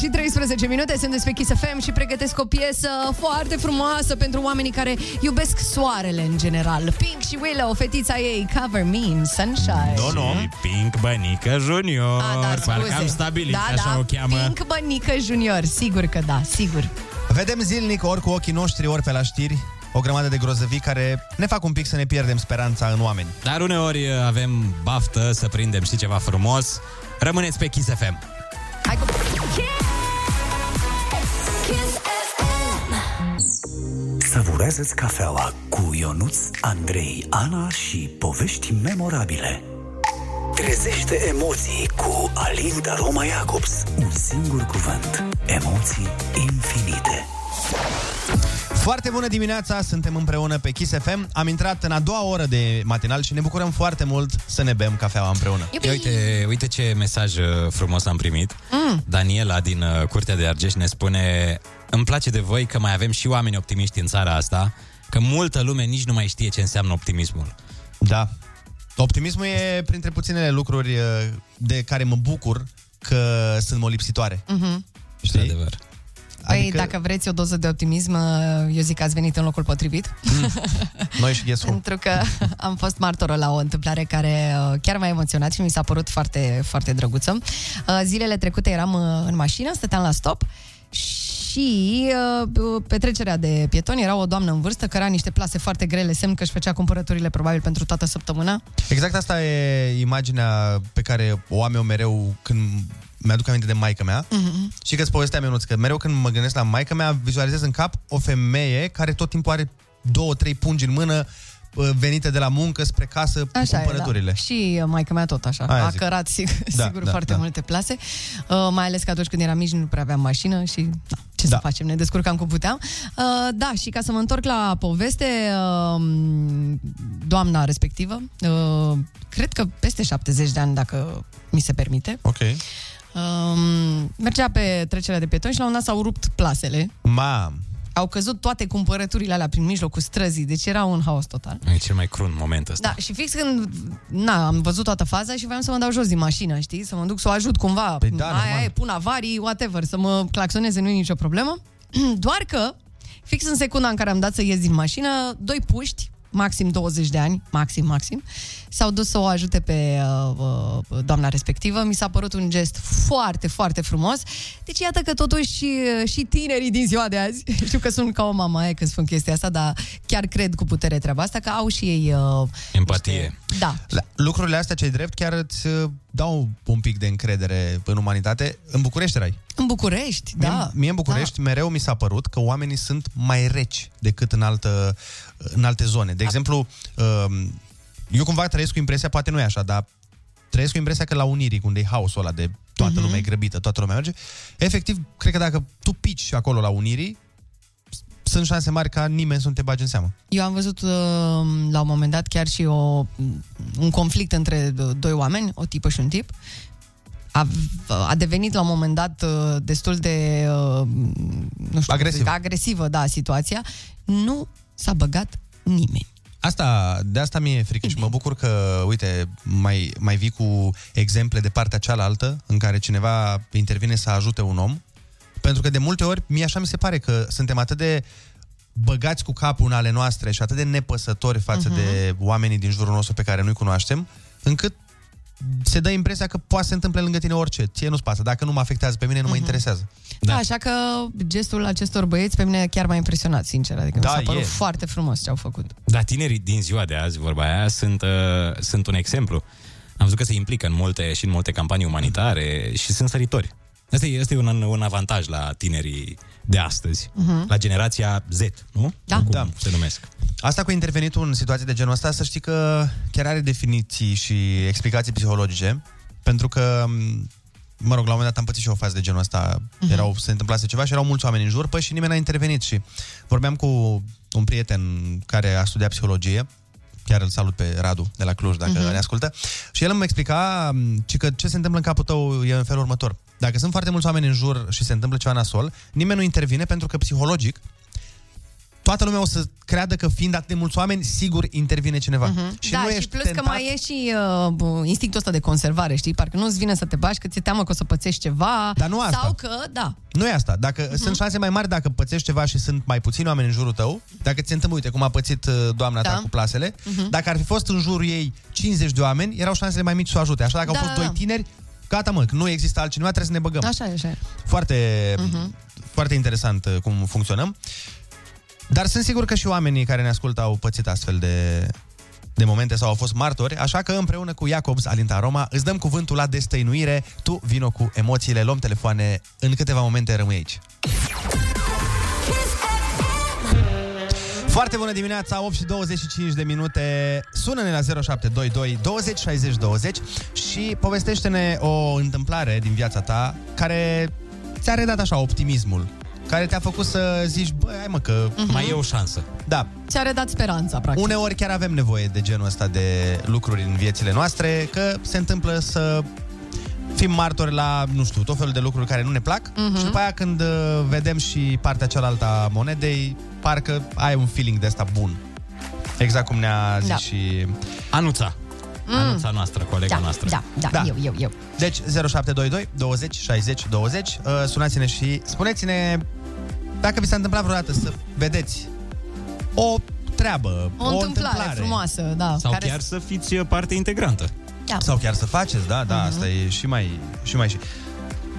Și 13 minute, sunt despre Kiss FM și pregătesc o piesă foarte frumoasă pentru oamenii care iubesc soarele în general. Pink și Willow, fetița ei, Cover Me in Sunshine. Nu, nu. Și Pink Bănică Junior. A, da, scuze. Parcă am stabilit, da, așa da, o cheamă. Pink Bănică Junior, sigur că da, sigur. Vedem zilnic, ori cu ochii noștri, ori pe la știri, o grămadă de grozăvii care ne fac un pic să ne pierdem speranța în oameni. Dar uneori uh, avem baftă să prindem și ceva frumos. Rămâneți pe Kiss FM. Savurează-ți cafeaua cu Ionuț, Andrei, Ana și povești memorabile. Trezește emoții cu Alin Roma Jacobs. Un singur cuvânt. Emoții infinite. Foarte bună dimineața, suntem împreună pe Kiss FM. Am intrat în a doua oră de matinal și ne bucurăm foarte mult să ne bem cafeaua împreună. Ia uite, uite ce mesaj uh, frumos am primit. Mm. Daniela din uh, Curtea de Argeș ne spune Îmi place de voi că mai avem și oameni optimiști în țara asta, că multă lume nici nu mai știe ce înseamnă optimismul. Da. Optimismul e printre puținele lucruri uh, de care mă bucur că sunt molipsitoare. Mhm. Știi? Adevăr. Păi, Adică- dacă vreți o doză de optimism, eu zic că ați venit în locul potrivit. Noi și Guess Who. Pentru că am fost martoră la o întâmplare care uh, chiar m-a emoționat și mi s-a părut foarte, foarte drăguță. Uh, Zilele trecute eram uh, în mașină, stăteam la stop și uh, petrecerea de pietoni era o doamnă în vârstă care era niște plase foarte grele, semn că își făcea cumpărăturile probabil pentru toată săptămâna. Exact asta e imaginea pe care o am eu mereu când mi-aduc aminte de maica mea. Mhm. Și că îți povesteam, Ionuț, că mereu când mă gândesc la maica mea, vizualizez în cap o femeie care tot timpul are două, trei pungi în mână, uh, venite de la muncă spre casă cu Așa e, cumpărăturile. da. Și maica mea tot așa. Aia a zic. cărat sigur, Da, sigur da, foarte da. multe plase. Uh, mai ales că atunci când eram mici nu prea aveam mașină și da, ce Da. să facem, ne descurcam cum puteam. Uh, da, și ca să mă întorc la poveste, uh, doamna respectivă, uh, cred că peste 70 de ani, dacă mi se permite, Ok. um, mergea pe trecerea de pietoni și la un dat s-au rupt plasele. Mam. Au căzut toate cumpărăturile alea prin mijlocul străzii, deci era un haos total. E cel mai crunt moment ăsta. Da, și fix când na, am văzut toată faza și voiam să mă dau jos din mașină, știi? Să mă duc să o ajut cumva. Păi da, Aia normal. e, pun avarii, whatever, să mă claxoneze, nu e nicio problemă. Doar că, fix în secunda în care am dat să ies din mașină, doi puști, maxim 20 de ani, maxim, maxim, s-au dus să o ajute pe uh, uh, doamna respectivă. Mi s-a părut un gest foarte, foarte frumos. Deci iată că totuși și, și tinerii din ziua de azi, știu că sunt ca o mamă aia când spun chestia asta, dar chiar cred cu putere treaba asta, că au și ei... Uh, Empatie. da, La- Lucrurile astea, ce drept, chiar îți uh, dau un pic de încredere în umanitate. În București erai. în București, Mie, da. mie în București da. mereu mi s-a părut că oamenii sunt mai reci decât în, altă, în alte zone. De exemplu, um, eu cumva trăiesc cu impresia, poate nu e așa, dar trăiesc cu impresia că la Unirii, unde e haosul ăla de toată Mhm. lumea e grăbită, toată lumea merge, efectiv, cred că dacă tu pici acolo la Unirii, s- sunt șanse mari ca nimeni să nu te bagi în seamă. Eu am văzut uh, la un moment dat chiar și o, un conflict între d- doi oameni, o tipă și un tip. A, a devenit la un moment dat uh, destul de uh, nu știu, Agresiv. Zic, agresivă, da, situația. Nu s-a băgat nimeni. Asta, de asta mi-e frică și mă bucur că, uite, mai, mai vii cu exemple de partea cealaltă în care cineva intervine să ajute un om. Pentru că de multe ori, mie așa mi se pare că suntem atât de băgați cu capul în ale noastre și atât de nepăsători față Mhm. de oamenii din jurul nostru pe care nu-i cunoaștem, încât se dă impresia că poate să se întâmple lângă tine orice. Ție nu-ți pasă. Dacă nu mă afectează pe mine, nu mă interesează. Da. da, așa că gestul acestor băieți pe mine chiar m-a impresionat, sincer. Adică Da, mi s-a părut e. foarte frumos ce au făcut. Da, tinerii din ziua de azi, vorba aia, sunt, uh, sunt un exemplu. Am văzut că se implică în multe și în multe campanii umanitare și sunt săritori. Asta e, asta e un, un avantaj la tinerii de astăzi, Mhm. la generația Z, nu? Da. Cum Da. se numesc. Asta cu intervenitul în situații de genul ăsta, să știi că chiar are definiții și explicații psihologice, pentru că, m, mă rog, la un moment dat am pățit și eu o fază de genul ăsta, Mhm. erau, se întâmplase ceva și erau mulți oameni în jur, păi și nimeni n-a intervenit și vorbeam cu un prieten care a studiat psihologie, chiar îl salut pe Radu de la Cluj, dacă Mhm. ne ascultă, și el îmi explica m, ci că ce se întâmplă în capul tău e în felul următor. Dacă sunt foarte mulți oameni în jur și se întâmplă ceva nasol, nimeni nu intervine pentru că psihologic toată lumea o să creadă că fiind atât de mulți oameni, sigur intervine cineva. Mhm. Și da, nu și ești plus tentat... că mai e și uh, bu- instinctul ăsta de conservare, știi? Parcă nu-ți vine să te bași, că ți-e teamă că o să pățești ceva. Dar nu asta. Sau că, da. Nu e asta. Dacă Mhm. uh-huh. sunt șanse mai mari dacă pățești ceva și sunt mai puțini oameni în jurul tău, dacă ți se întâmplă, uite, cum a pățit uh, doamna Da. ta cu plasele, Mhm. dacă ar fi fost în jurul ei 50 de oameni, erau șansele mai mici să o ajute. Așa dacă Da, au fost da, doi da. tineri, gata mă, că nu există altcineva, trebuie să ne băgăm. Așa e, așa e. Foarte, Mhm. foarte interesant uh, cum funcționăm. Dar sunt sigur că și oamenii care ne ascultă au pățit astfel de, de momente sau au fost martori, așa că împreună cu Jacobs, Alinta Roma, îți dăm cuvântul la destăinuire, tu vino cu emoțiile, luăm telefoane, în câteva momente rămâi aici. Foarte bună dimineața, 8 și 25 de minute. Sună-ne la 0722 20 60 20 și povestește-ne o întâmplare din viața ta care ți-a redat așa optimismul, care te-a făcut să zici, băi, hai mă că... Mhm. Mai e o șansă. Da, Ți-a redat speranța, practic. Uneori chiar avem nevoie de genul ăsta de lucruri în viețile noastre, că se întâmplă să fim martori la, nu știu, tot felul de lucruri care nu ne plac Mhm. și după aia când uh, vedem și partea cealaltă a monedei, parcă ai un feeling de ăsta bun. Exact cum ne-a zis Da. și... Anuța. Mm. Anuța noastră, colega Da, noastră. da, da, Da. eu, eu, eu. Deci 0722 20 60 20 uh, Sunați-ne și spuneți-ne dacă vi s-a întâmplat vreodată să vedeți o treabă, O, întâmplare, frumoasă, da. Sau care chiar să fiți uh, parte integrantă. Da. Sau chiar să faceți, da, da, asta e și mai, și mai și.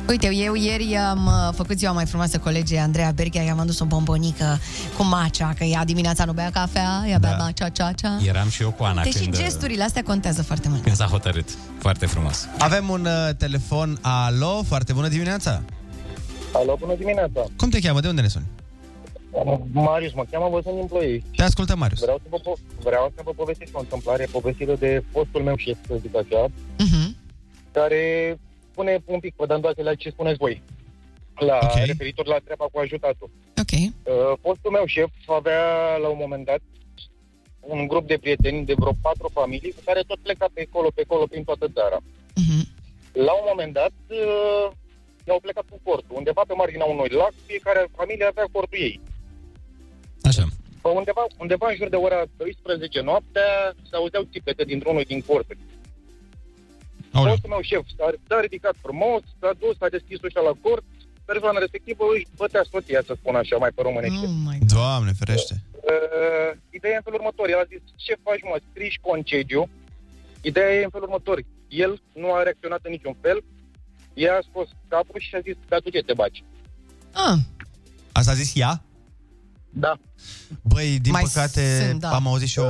Uite, eu ieri am uh, făcut ziua mai frumoasă colegii Andreea Berghia, i-am adus o bombonică cu macea, că ea dimineața nu bea cafea, ea bea Da. macea, cea, cea. Eram și eu cu Ana Deci și când, uh, gesturile astea contează foarte mult. când s-a hotărât. Foarte frumos. Avem un uh, telefon. Alo, foarte bună dimineața. Alo, bună dimineața. Cum te cheamă? De unde ne suni? Marius mă cheamă, vă sunt din Ploiești. Te ascultă, Marius. Vreau să, vă, po- vreau să vă povestesc o întâmplare povestită de fostul meu șef, să zic așa, Mhm. care spune un pic pe dandoasele la ce spuneți voi. La Ok. referitor la treaba cu ajutatul. Ok. Uh, fostul meu șef avea la un moment dat un grup de prieteni de vreo patru familii cu care tot pleca pe acolo, pe acolo, prin toată țara. Mhm. La un moment dat uh, i-au plecat cu cortul. Undeva pe marginea unui lac, fiecare familie avea cortul ei. Așa. Pe undeva, undeva în jur de ora 12 noaptea se auzeau țipete dintr-unul din corturi. Aoleu. Fostul meu șef s-a, s-a ridicat frumos, s-a dus, a deschis ușa la cort, persoana respectivă își bătea soția, să spun așa, mai pe românește. Oh my Doamne, ferește. Uh, ideea e în felul următor. El a zis, ce faci mă, strici concediu. Ideea e în felul următor. El nu a reacționat în niciun fel. Ea a scos capul și a zis, dar tu ce te baci? Ah, Asta a zis ea? Da. Băi, din Mai păcate, sunt, da. am auzit și eu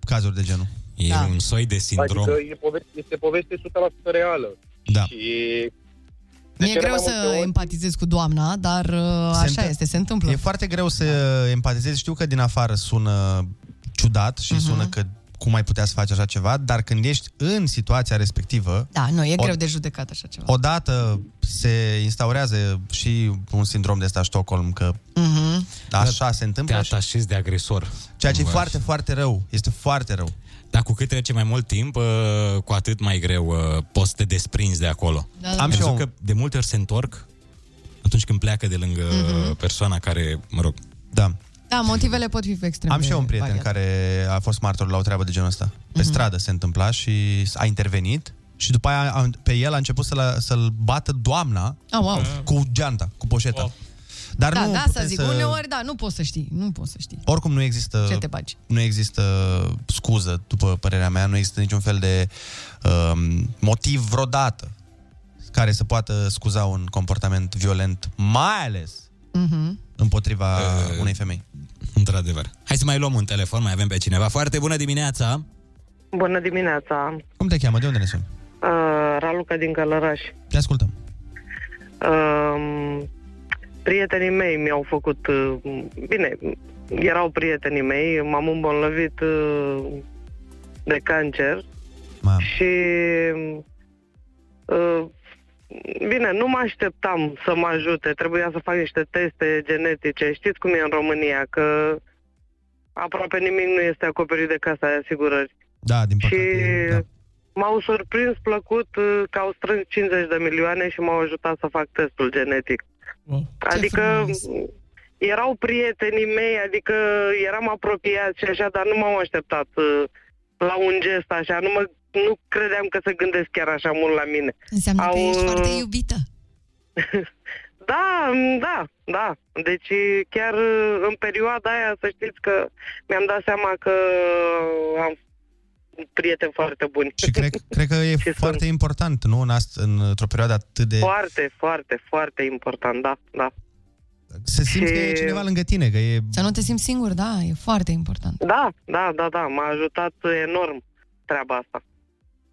cazuri de genul. E Da. un soi de sindrom. Adică e poveste, este poveste 100% reală. Da. Și mi-e cele greu mai să multe ori- empatizez cu doamna, dar uh, Se așa întâmplă. este, se întâmplă. E foarte greu să empatizezi. Știu că din afară sună ciudat și Mhm. sună că cum ai putea să faci așa ceva, dar când ești în situația respectivă, Da, nu, e O- greu de judecat așa ceva. odată se instaurează și un sindrom de ăsta Stockholm, că Mhm. așa se întâmplă. Te și- atașezi de agresor. Ceea ce e Bă, foarte, foarte rău. Este foarte rău. Dar cu cât trece mai mult timp, uh, cu atât mai greu uh, poți să te desprinzi de acolo. Da, da. Am și Pentru eu- că de multe ori se întorc atunci când pleacă de lângă Mhm. persoana care, mă rog, Da. Da, motivele pot fi extrem Am de și eu un prieten variate. care a fost martor la o treabă de genul ăsta. Pe Mhm. stradă se întâmpla și a intervenit și după aia a- pe el a început să-l, să-l bată doamna Oh, wow. cu geanta, cu poșeta. Wow. Dar da, nu da, să puteți zic, uneori, da, nu poți să știi, nu poți să știi. Oricum nu există Ce te bagi? nu există scuză, după părerea mea, nu există niciun fel de um, motiv vreodată care să poată scuza un comportament violent, mai ales Mhm. împotriva uh, unei femei. Într-adevăr. Hai să mai luăm un telefon, mai avem pe cineva. Foarte bună dimineața! Bună dimineața, Cum te cheamă? De unde ne suni? uh, Raluca din Călăraș. Te ascultăm. Uh, prietenii mei mi-au făcut, uh, bine, erau prietenii mei, m-am îmbolnăvit uh, de cancer Ma. și uh, bine, nu mă așteptam să mă ajute, trebuia să fac niște teste genetice. Știți cum e în România, că aproape nimic nu este acoperit de casa de asigurări. Da, din Și păcate. Da. m-au surprins plăcut uh, că au strâns 50 de milioane și m-au ajutat să fac testul genetic. adică m, erau prietenii mei, adică eram apropiat și așa, dar nu m-am așteptat uh, la un gest așa, nu, mă, nu credeam că se gândesc chiar așa mult la mine. Înseamnă că ești uh, foarte iubită. Da, m, da, da. Deci chiar uh, în perioada aia să știți că mi-am dat seama că am prieteni foarte buni. Și cred, cred că e foarte important, nu? În ast- în, într-o perioadă atât de... Foarte, foarte, foarte important, da, da. Se simți că e Și- cineva lângă tine, că e... Să nu te simți singur, da, e foarte important. Da, da, da, da, m-a ajutat enorm treaba asta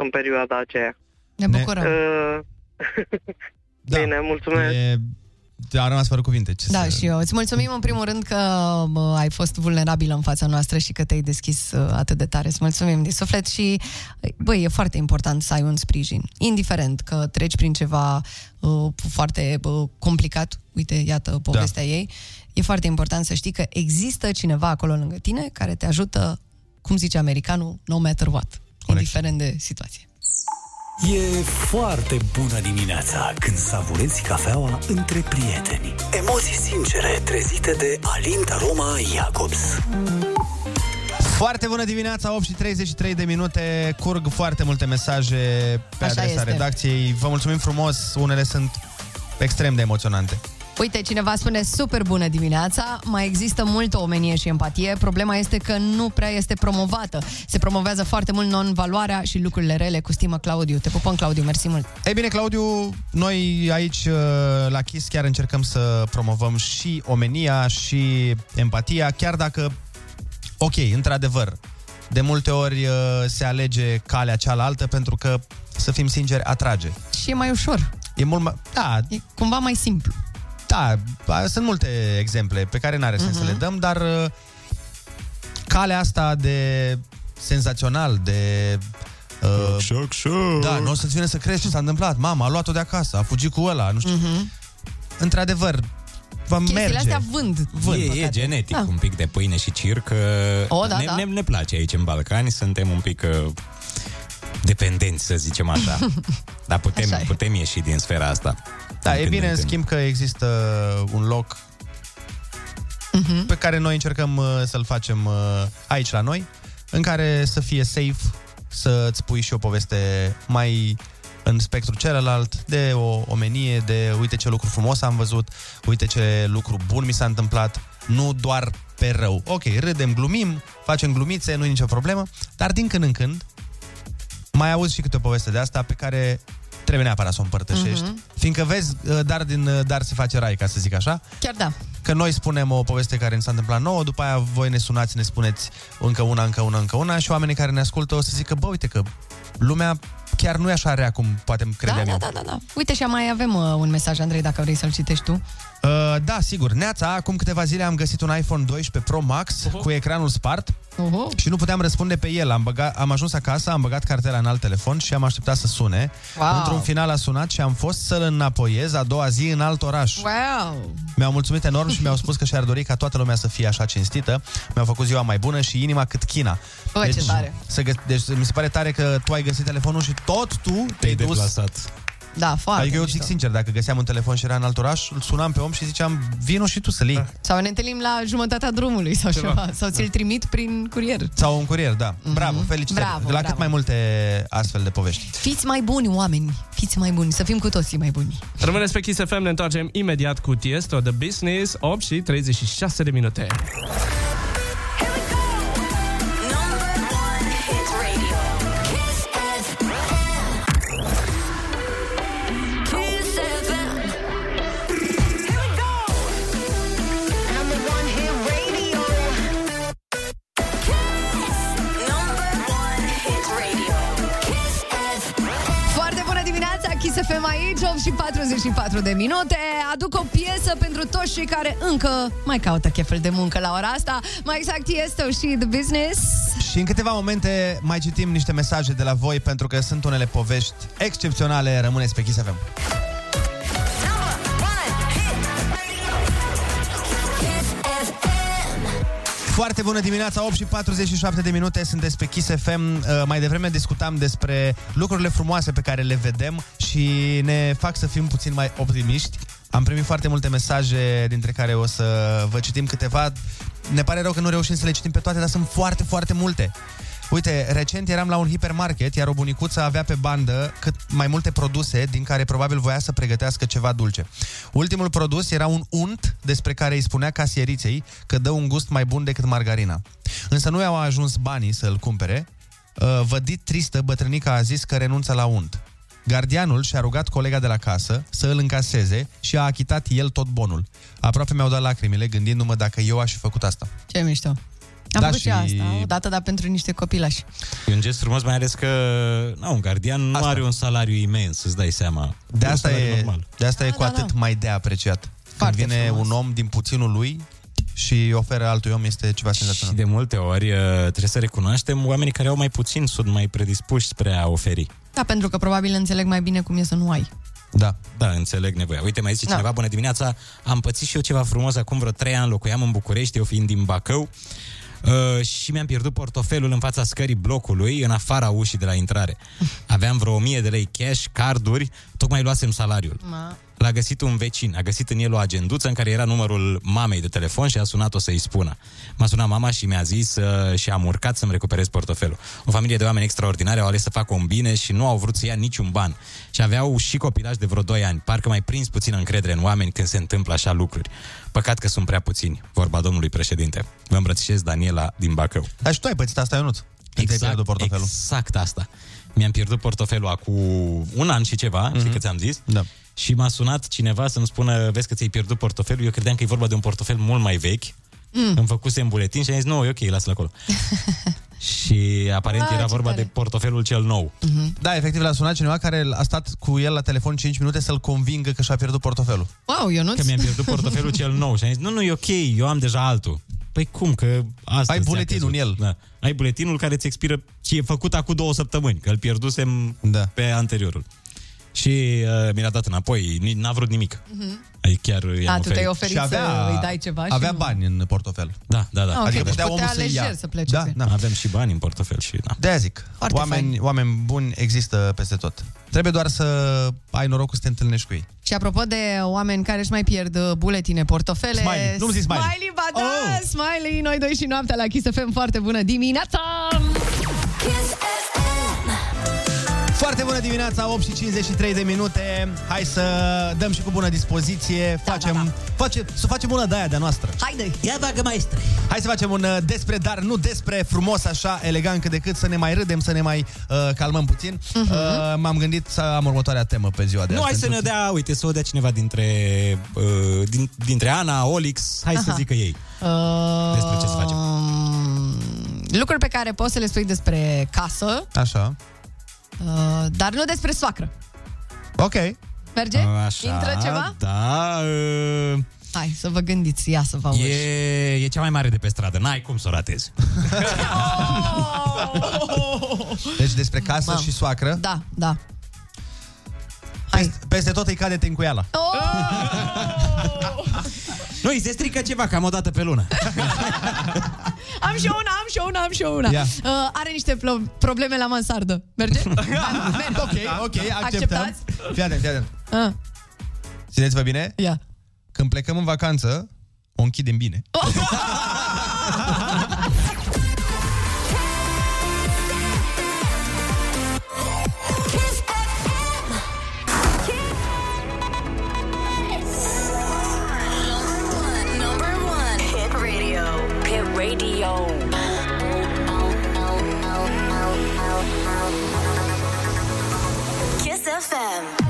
în perioada aceea. Ne bucurăm. Uh, Da. Bine, mulțumesc. E... A rămas fără cuvinte. Ce Da, să... și eu. Îți mulțumim în primul rând că bă, ai fost vulnerabilă în fața noastră și că te-ai deschis uh, atât de tare. Îți mulțumim din suflet și, băi, e foarte important să ai un sprijin. Indiferent că treci prin ceva uh, foarte uh, complicat, uite, iată povestea da. ei, e foarte important să știi că există cineva acolo lângă tine care te ajută, cum zice americanul, no matter what, indiferent de situație. E foarte bună dimineața când savurezi cafeaua între prieteni. Emoții sincere trezite de Alinta Roma Jacobs. Foarte bună dimineața, 8 și 33 de minute. Curg foarte multe mesaje pe Așa adresa este. redacției. Vă mulțumim frumos, unele sunt extrem de emoționante. Uite, cineva spune super bună dimineața, mai există multă omenie și empatie, problema este că nu prea este promovată. Se promovează foarte mult non-valoarea și lucrurile rele cu stimă Claudiu. Te pupăm, Claudiu, mersi mult. Ei bine, Claudiu, noi aici uh, la Kiss chiar încercăm să promovăm și omenia și empatia, chiar dacă, ok, într-adevăr, de multe ori uh, se alege calea cealaltă pentru că, să fim sinceri, atrage. Și e mai ușor. E mult mai... Da. E cumva mai simplu. Da, ba, sunt multe exemple pe care n-are sens să le dăm, dar uh, calea asta de senzațional, de... Uh, șoc, șoc. Da, nu o să-ți vină să crezi ce s-a întâmplat. Mama a luat-o de acasă, a fugit cu ăla, nu știu. Într-adevăr, va Chestiile merge. astea vând. Vând, e, e păcate. genetic, Da. un pic de pâine și circ. O, da, ne, da. Ne, ne place aici în Balcani, suntem un pic uh, dependenți, să zicem așa. Dar putem, Așa e. putem ieși din sfera asta. Da, Din e când bine, în în când. schimb, că există un loc Mhm. pe care noi încercăm uh, să-l facem uh, aici la noi, în care să fie safe, să-ți pui și o poveste mai în spectrul celălalt, de o omenie, de uite ce lucru frumos am văzut, uite ce lucru bun mi s-a întâmplat, nu doar pe rău. Ok, râdem, glumim, facem glumițe, nu e nicio problemă, dar din când în când mai auzi și câte o poveste de asta pe care trebuie neapărat să o împărtășești. Mhm. Fiindcă vezi, uh, dar din uh, dar se face rai, ca să zic așa. Chiar da. Că noi spunem o poveste care ne s-a întâmplat nouă, după aia voi ne sunați, ne spuneți încă una, încă una, încă una și oamenii care ne ascultă o să zică, bă, uite că lumea chiar nu e așa rea cum poate credeam Da, eu. da, da, da, da. Uite și mai avem uh, un mesaj, Andrei, dacă vrei să-l citești tu. Uh, da, sigur. Neața, acum câteva zile am găsit un iPhone 12 Pro Max cu ecranul spart. Uh-huh. Și nu puteam răspunde pe el. Am, băgat, am ajuns acasă, am băgat cartela în alt telefon și am așteptat să sune. Wow. Într-un final a sunat și am fost să-l înapoiez a doua zi în alt oraș. Wow! Mi-au mulțumit enorm și mi-au spus că și-ar dori ca toată lumea să fie așa cinstită. Mi-au făcut ziua mai bună și inima cât China. Bă, ce tare. Să gă- deci mi se pare tare că tu ai găsit telefonul și tot tu te-ai dus. deplasat. Da, foarte Adică eu mișto. zic sincer, dacă găseam un telefon și era în alt oraș, îl sunam pe om și ziceam, vino și tu să-l iei. Sau ne întâlnim la jumătatea drumului sau Ceva. ceva. Sau ți-l trimit prin curier. Sau un curier, da. Bravo, felicitări. Bravo, De la bravo. cât mai multe astfel de povești. Fiți mai buni, oameni. Fiți mai buni. Să fim cu toții mai buni. Rămâneți pe Kiss FM, ne întoarcem imediat cu Tiesto, The Business, 8 și 36 de minute. 8 și 44 de minute. Aduc o piesă pentru toți cei care încă mai caută cheful de muncă la ora asta. Mai exact este și The Business. Și în câteva momente mai citim niște mesaje de la voi pentru că sunt unele povești excepționale. Rămâneți pe Kiss FM. Foarte bună dimineața, 8 și 47 de minute, sunteți pe Kiss FM. Uh, Mai devreme discutam despre lucrurile frumoase pe care le vedem și ne fac să fim puțin mai optimiști. Am primit foarte multe mesaje, dintre care o să vă citim câteva. Ne pare rău că nu reușim să le citim pe toate, dar sunt foarte, foarte multe. Uite, recent eram la un hipermarket, iar o bunicuță avea pe bandă cât mai multe produse din care probabil voia să pregătească ceva dulce. Ultimul produs era un unt despre care îi spunea casieriței că dă un gust mai bun decât margarina. Însă nu i-au ajuns banii să-l cumpere. Uh, Vădit tristă, bătrânica a zis că renunță la unt. Gardianul și-a rugat colega de la casă să îl încaseze și a achitat el tot bonul. Aproape mi-au dat lacrimile gândindu-mă dacă eu aș fi făcut asta. Ce mișto. Am Da, făcut și... și- asta, odată, dar pentru niște copilași. E un gest frumos, mai ales că na, un gardian nu Asta. are un salariu imens, îți dai seama. De Un asta salariu e, normal. de asta e Da, cu da, atât da. mai de apreciat. Când Foarte vine frumos. un om din puținul lui și oferă altui om, este ceva Și senzațional. de multe ori uh, trebuie să recunoaștem oamenii care au mai puțin sunt mai predispuși spre a oferi. Da, pentru că probabil înțeleg mai bine cum e să nu ai. Da. Da, înțeleg nevoia. Uite, mai zice Da. cineva, bună dimineața, am pățit și eu ceva frumos acum vreo trei ani, locuiam în București, eu fiind din Bacău, uh, și mi-am pierdut portofelul în fața scării blocului, în afara ușii de la intrare. Aveam vreo 1000 de lei cash, carduri, tocmai luasem salariul. Ma. L-a găsit un vecin, a găsit în el o agenduță în care era numărul mamei de telefon și a sunat-o să-i spună. M-a sunat mama și mi-a zis uh, și am urcat să-mi recuperez portofelul. O familie de oameni extraordinari au ales să facă un bine și nu au vrut să ia niciun ban. Și aveau și copilași de vreo 2 ani. Parcă mai prins puțină încredere în oameni când se întâmplă așa lucruri. Păcat că sunt prea puțini, vorba domnului președinte. Vă îmbrățișez, Daniela din Bacău. Dar și tu ai pățit asta, Ionuț? Când ți-ai pierdut portofelul. Exact asta. Mi-am pierdut portofelul acum un an și ceva, mm-hmm. știi că ți-am zis? Da. Și m-a sunat cineva să-mi spună, vezi că ți-ai pierdut portofelul. Eu credeam că e vorba de un portofel mult mai vechi. Mm. Îmi făcuse în buletin și am zis, nu, e ok, lasă-l acolo. și aparent Ah, era ce vorba tare. de portofelul cel nou. Da, efectiv l-a sunat cineva care a stat cu el la telefon 5 minute să-l convingă că și-a pierdut portofelul. Wow, Ionuț. Că mi-am pierdut portofelul cel nou și am zis, nu, nu, e ok, eu am deja altul. Păi cum, că asta Ai buletinul în el. Da. Ai buletinul care ți expiră și e făcut acum două săptămâni, că îl pierdusem Da. pe anteriorul. Și uh, mi l-a dat înapoi, ni- n-a vrut nimic. Mhm. Ai chiar i-am A, tu te-ai oferit Și avea, să îi dai ceva și avea nu. bani în portofel. Da, da, da. Ah, ok, Adică deci putea putea omul să lejer ia. să plece Da, cu el. da. Avem și bani în portofel și da. De-aia zic, Foarte oameni, fain. oameni buni există peste tot. Trebuie doar să ai norocul să te întâlnești cu ei. Și apropo de oameni care își mai pierd uh, buletine, portofele... Smiley. Nu-mi zi Smiley. Smiley, ba da, Oh! Smiley, noi doi și noaptea la Kiss FM. Foarte bună dimineața! Foarte bună dimineața, 8 și 53 de minute. Hai să dăm și cu bună dispoziție. Facem, da, da. Face, să facem una de aia de-a noastră. Haide! Ia bagă maestre. Hai să facem un uh, despre, dar nu despre frumos, așa, elegant cât de cât, să ne mai râdem, să ne mai uh, calmăm puțin. Uh-huh. Uh, m-am gândit să am următoarea temă pe ziua de Nu, azi. hai să ne pentru- dea, uite, să o dea cineva dintre, uh, din, dintre Ana, Olix, hai să Aha. zică ei. Uh, Despre ce să facem? Lucruri pe care poți să le spui despre casă, Așa. Uh, dar nu despre soacră. Ok. Merge? Așa, Intră ceva? Da. Uh, Hai, să vă gândiți, ia să vă aud. E, e cea mai mare de pe stradă, n-ai cum să o ratezi. Deci despre casă Mamă. și soacră. Da, da. Peste, peste tot îi cade tencuiala. Nu, îi se strică ceva cam o dată pe lună. Am și eu una, am și eu una, am și eu una. Ia. Uh, are niște plo- probleme la mansardă. Merge? Merge. Ok, ok, acceptăm. Acceptați? Fii atent, fii atent. Ah, Țineți-vă bine? ia. Când plecăm în vacanță, o închidem bine. Number FM.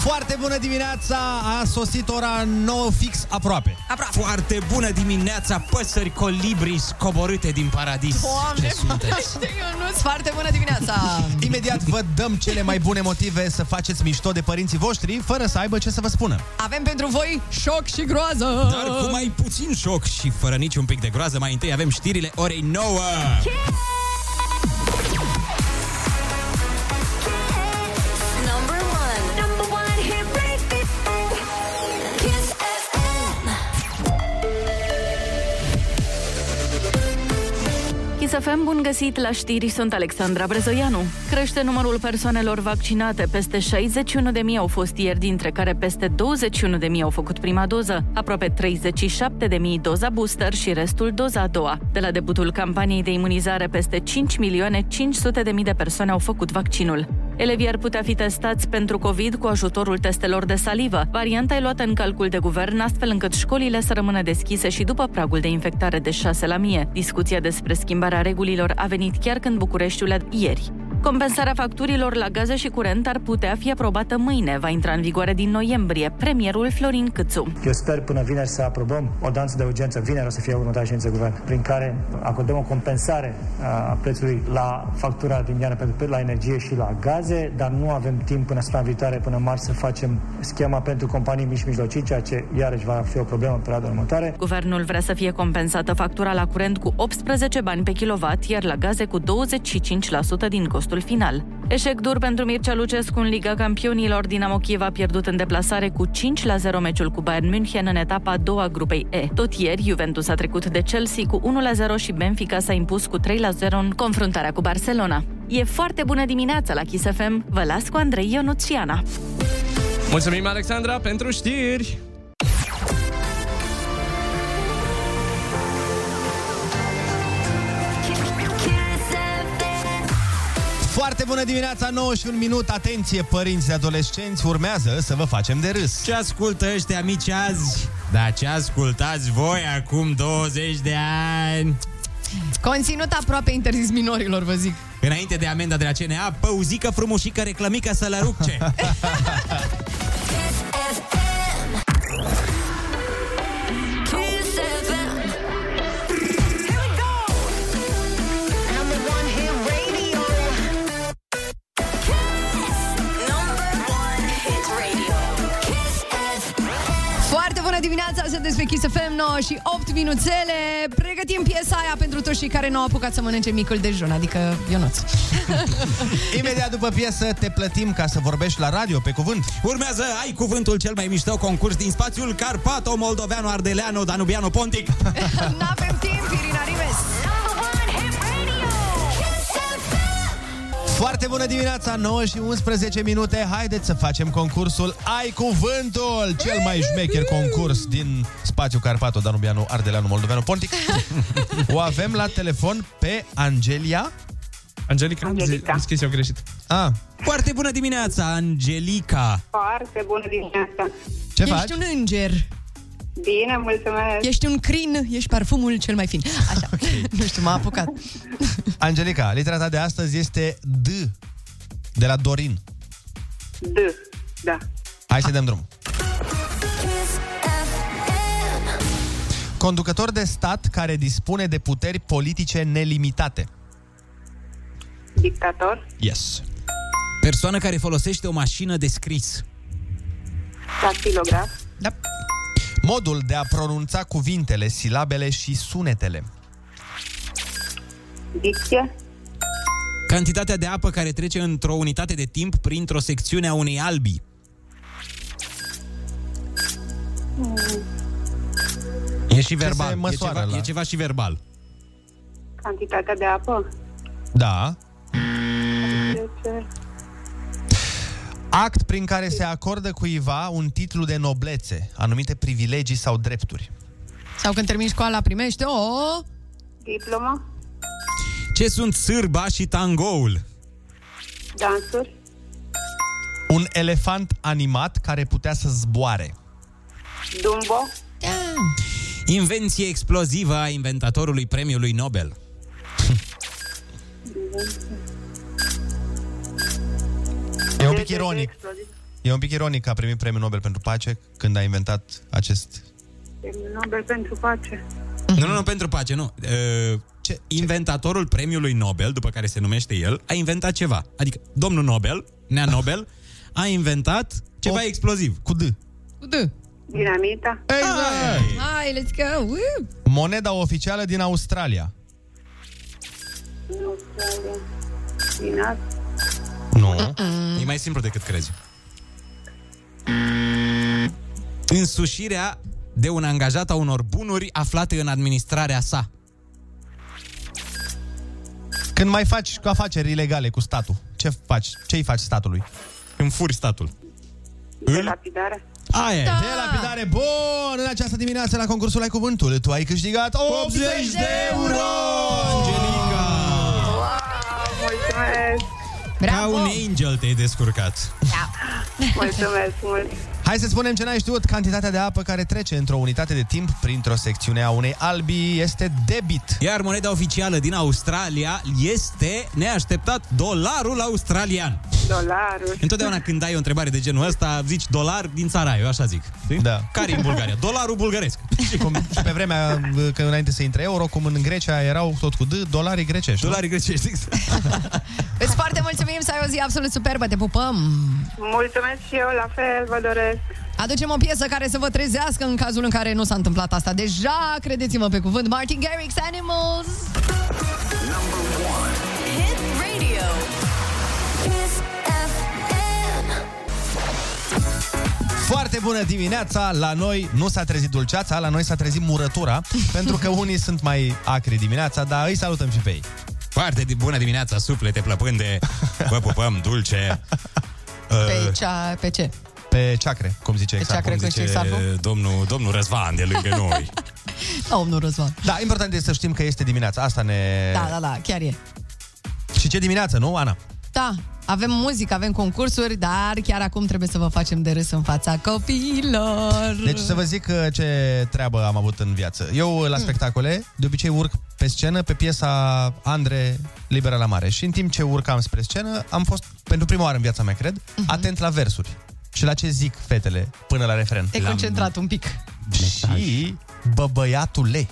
Foarte bună dimineața! A sosit ora 9 fix aproape. Aproape. Foarte bună dimineața, păsări colibri scoborâte din paradis. Doamne, Ce sunteți? Ionuț, foarte bună dimineața! Imediat vă dăm cele mai bune motive să faceți mișto de părinții voștri, fără să aibă ce să vă spună. Avem pentru voi șoc și groază! Dar cu mai puțin șoc și fără niciun pic de groază, mai întâi avem știrile orei 9. Number Chisafem, bun găsit la știri, sunt Alexandra Brezoianu. Crește numărul persoanelor vaccinate, peste 61.000 au fost ieri, dintre care peste 21.000 au făcut prima doză, aproape 37.000 doza booster și restul doza a doua. De la debutul campaniei de imunizare, peste 5 milioane 500 de mii de persoane au făcut vaccinul. Elevii ar putea fi testați pentru COVID cu ajutorul testelor de salivă. Varianta e luată în calcul de guvern, astfel încât școlile să rămână deschise și după pragul de infectare de 6 la mie. Discuția despre schimbarea regulilor a venit chiar când Bucureștiul a ieri. Compensarea facturilor la gaze și curent ar putea fi aprobată mâine. Va intra în vigoare din noiembrie. Premierul Florin Câțu. Eu sper până vineri să aprobăm o danță de urgență. Vineri o să fie următoarea ședință de guvern, prin care acordăm o compensare a prețului la factura din iarnă pentru la energie și la gaze, dar nu avem timp până săptămâna viitoare, până marți, să facem schema pentru companii mici și mijlocii, ceea ce iarăși va fi o problemă în perioada următoare. Guvernul vrea să fie compensată factura la curent cu 18 bani pe kilowatt, iar la gaze cu 25% din costul final. Eșec dur pentru Mircea Lucescu în Liga Campionilor. Dinamo Kiev a pierdut în deplasare cu 5 la 0 meciul cu Bayern München în etapa a doua a grupei E. Tot ieri, Juventus a trecut de Chelsea cu 1 la 0 și Benfica s-a impus cu 3 la 0 în confruntarea cu Barcelona. E foarte bună dimineața la Kiss FM. Vă las cu Andrei Ionuțiana. Mulțumim, Alexandra, pentru știri! Foarte bună dimineața, 9 și un minut. Atenție, părinți de adolescenți, urmează să vă facem de râs. Ce ascultă ăștia mici azi? Da, ce ascultați voi acum 20 de ani? Conținut aproape interzis minorilor, vă zic. Înainte de amenda de la CNA, păuzică frumușică reclămică să lărucce. bună dimineața, sunteți pe Kiss FM 9 și 8 minuțele. Pregătim piesa aia pentru toți cei care nu au apucat să mănânce micul dejun, adică Ionuț. Imediat după piesă te plătim ca să vorbești la radio pe cuvânt. Urmează Ai Cuvântul, cel mai mișto concurs din spațiul Carpato, Moldoveanu, Ardeleanu, Danubianu, Pontic. N-avem timp, Irina Rimes. Number one Foarte bună dimineața, 9 și 11 minute. Haideți să facem concursul Ai Cuvântul, cel mai șmecher concurs din spațiul Carpato, Danubianu, Ardeleanu, Moldoveanu, Pontic. O avem la telefon pe Angelia. Angelica, Angelica. am scris eu greșit. Ah, Foarte bună dimineața, Angelica. Foarte bună dimineața. ce ești faci? un înger. Bine, mulțumesc. Ești un crin, ești parfumul cel mai fin. Așa, nu știu, m-a apucat. Angelica, litera ta de astăzi este D, de la Dorin. D. Da. Hai să dăm drum. Kiss FM. Conducător de stat care dispune de puteri politice nelimitate. Dictator. Yes. Persoană care folosește o mașină de scris. Dactilograf. Da. Modul de a pronunța cuvintele, silabele și sunetele. Dicție. Cantitatea de apă care trece într-o unitate de timp printr-o secțiune a unei albi. Mm, E și Se verbal. E măsoară ceva, la- e ceva și verbal. Cantitatea de apă. Da. Deci, Act prin care se acordă cuiva un titlu de noblețe, anumite privilegii sau drepturi. Sau când termini școala, primești o... diplomă. Ce sunt sârba și tangoul? Dansuri. Un elefant animat care putea să zboare. Dumbo. Invenție explozivă a inventatorului premiului Nobel. E un pic ironic. E un pic ironic că a primit premiul Nobel pentru pace când a inventat acest... Nobel pentru pace. Nu, nu, nu, pentru pace, nu. Uh, ce? Inventatorul premiului Nobel, după care se numește el, a inventat ceva. Adică, domnul Nobel, Nea Nobel, a inventat ceva o... exploziv. Cu D. Cu D. Dinamita. Exact. Hai, let's go! Woo! Moneda oficială din Australia. Dinar. Nu. E mai simplu decât crezi. Însușirea de un angajat a unor bunuri aflate în administrarea sa. Când mai faci cu afaceri ilegale cu statul, ce faci? Ce îi faci statului? Îmi furi statul. De lapidare. Aia da. De lapidare bun! În această dimineață la concursul Ai Cuvântul tu ai câștigat 80 de euro! Angelica! Mulțumesc. Ca un angel te-ai descurcat. Mulțumesc mult. Hai să spunem ce n-ai știut. Cantitatea de apă care trece într-o unitate de timp printr-o secțiune a unei albi este debit. Iar moneda oficială din Australia este, neașteptat, dolarul australian. Dolarul. Întotdeauna când ai o întrebare de genul ăsta, zici dolar din țara eu așa zic. Știi? Da. Care în Bulgaria? Dolarul bulgăresc. Și, cum, și pe vremea că înainte să intre euro, cum în Grecia erau tot cu D, dolarii grecești. Dolarii grecești, exact. Îți foarte mulțumim să ai o zi absolut superbă, te pupăm! Mulțumesc și eu, la fel, vă doresc. Aducem o piesă care să vă trezească în cazul în care nu s-a întâmplat asta. Deja, credeți-mă pe cuvânt, Martin Garrix, Animals! Hit radio. Foarte bună dimineața! La noi nu s-a trezit dulceața, la noi s-a trezit murătura, pentru că unii sunt mai acri dimineața, dar îi salutăm și pe ei. Foarte di- bună dimineața, suplete plăpânde. Vă pupăm dulce. Pe, Uh, cea, pe ce? Pe ceacre, cum zice Pe exact. ceacre, cum cum zice... zice Xarfu? domnul, domnul Răzvan de lângă noi. Domnul Răzvan. Da, important este să știm că este dimineața. Asta ne... Da, da, da, chiar e. Și ce dimineață, nu, Ana? Da, avem muzică, avem concursuri, dar chiar acum trebuie să vă facem de râs în fața copiilor. Deci să vă zic uh, ce treabă am avut în viață. Eu la spectacole, de obicei urc pe scenă pe piesa Andre Libera la Mare. Și în timp ce urcam spre scenă, am fost, pentru prima oară în viața mea, cred, atent la versuri. Și la ce zic fetele până la refren. Te-ai concentrat un pic. Și bă, băiatule.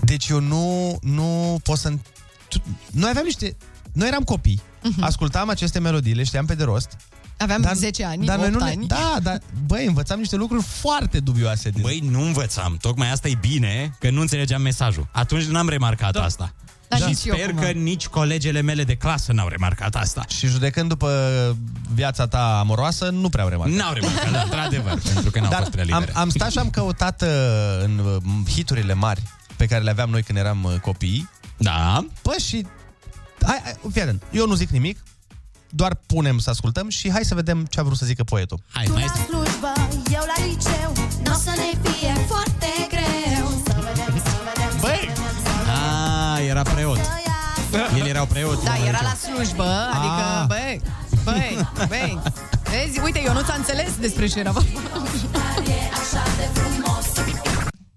Deci eu nu, nu pot să... tu- Noi aveam niște... Noi eram copii, ascultam aceste melodii, le știam pe de rost. Aveam 10 ani, dar noi 8 nu le- ani. Da, dar băi, învățam niște lucruri foarte dubioase. Din... Băi, nu învățam. Tocmai asta e bine, că nu înțelegeam mesajul. Atunci n-am remarcat da. asta. Dar și nici eu sper acum. că nici colegele mele de clasă n-au remarcat asta. Și judecând după viața ta amoroasă, nu prea au remarcat. N-au remarcat, da, într-adevăr, pentru că n-au Dar fost prea am, libere. am stat și am căutat uh, în uh, hiturile mari pe care le aveam noi când eram uh, copii. Da. Bă, și... Hai, hai, fii atent. Eu nu zic nimic, doar punem să ascultăm și hai să vedem ce a vrut să zică poetul. Hai, Tu la slujbă, eu la liceu N-o să ne fie foarte greu Să vedem, să vedem, Băi! Ah, era preot. El era preot. Da, era la slujbă, adică, Ah. băi, băi, băi. Vezi, uite, eu nu ți-am înțeles despre ce era vorba. așa de frumos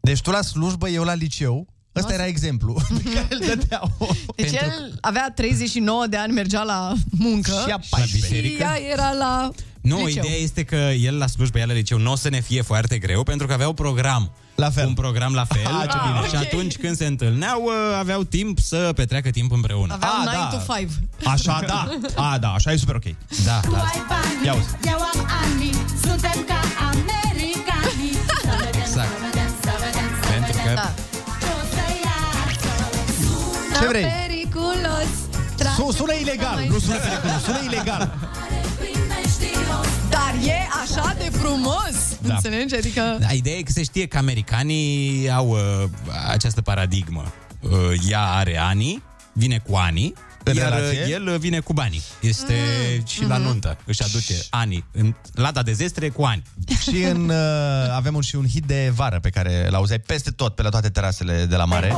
Deci tu la slujbă, eu la liceu. Ăsta era exemplu pe care îl dădeau. Deci el avea 39 de ani, mergea la muncă Și ea La biserică? ea era la Nu, liceu. ideea este că el la slujbă, ea la liceu, nu o să ne fie foarte greu, pentru că avea un program. La fel. Un program la fel. Ah, ce bine. Și atunci când se întâlneau, ă, aveau timp să petreacă timp împreună. Avea Ah, 9 da. to 5. Așa, da. A, da, așa e super ok. Da, Tu da. ai bani, Ia uzi. eu am ani Suntem ca americanii Ce vrei? Periculos. Su, sună ilegal, nu sună periculos, sună ilegal. Dar e așa de frumos. Da. Înțelegi? Adică... Da, Ideea e că se știe că americanii au uh, această paradigmă. Uh, ea are ani, vine cu ani, În iar relație? uh, el uh, vine cu banii. Este mm, și la mhm. nuntă. Își aduce ani. În lada de zestre cu ani. Și în, uh, avem un, și un hit de vară pe care l-auzeai peste tot, pe la toate terasele de la mare.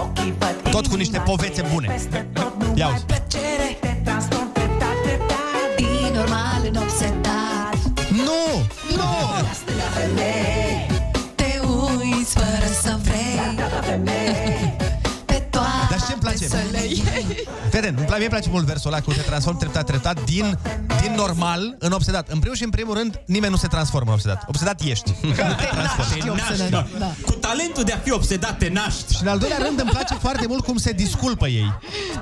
Tot cu niște povețe bune. Ia uzi. Plăcere, te Să le iei. Fede, îmi place, mie îmi place mult versul ăla cu te transform treptat, treptat din, din normal în obsedat. În primul și în primul rând, nimeni nu se transformă în obsedat. Obsedat ești. Nu te transformi. Te naști, da. Cu talentul de a fi obsedat te naști. Și în al doilea rând îmi place foarte mult cum se disculpă ei.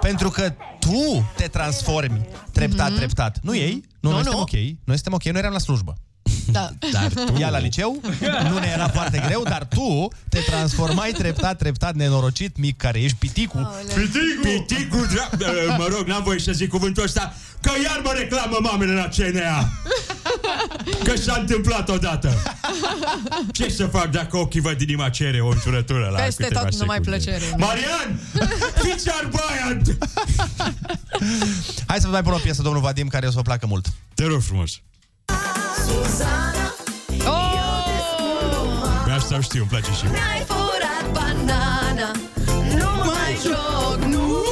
Pentru că tu te transformi treptat, Mhm. treptat. Nu ei. Nu, Nu, noi suntem nu. ok. Noi suntem ok, noi eram la slujbă. Da. Dar tu, ea la liceu, nu ne era foarte greu, dar tu te transformai treptat, treptat, nenorocit, mic care ești piticul. Piticul! Piticul, dra- uh, mă rog, n-am voie să zic cuvântul ăsta, că iar mă reclamă mamele la CNA. Că s-a întâmplat odată. Ce să fac dacă ochii văd inima cere o înciurătură la Peste câteva tot numai secunde? plăcere. Marian! Fiți băiat! Hai să vă mai pun o piesă, domnul Vadim, care o să vă placă mult. Te rog frumos. Oh! Pe asta știu, îmi place și mie. Mi-ai furat banana Nu mă mai joc, nu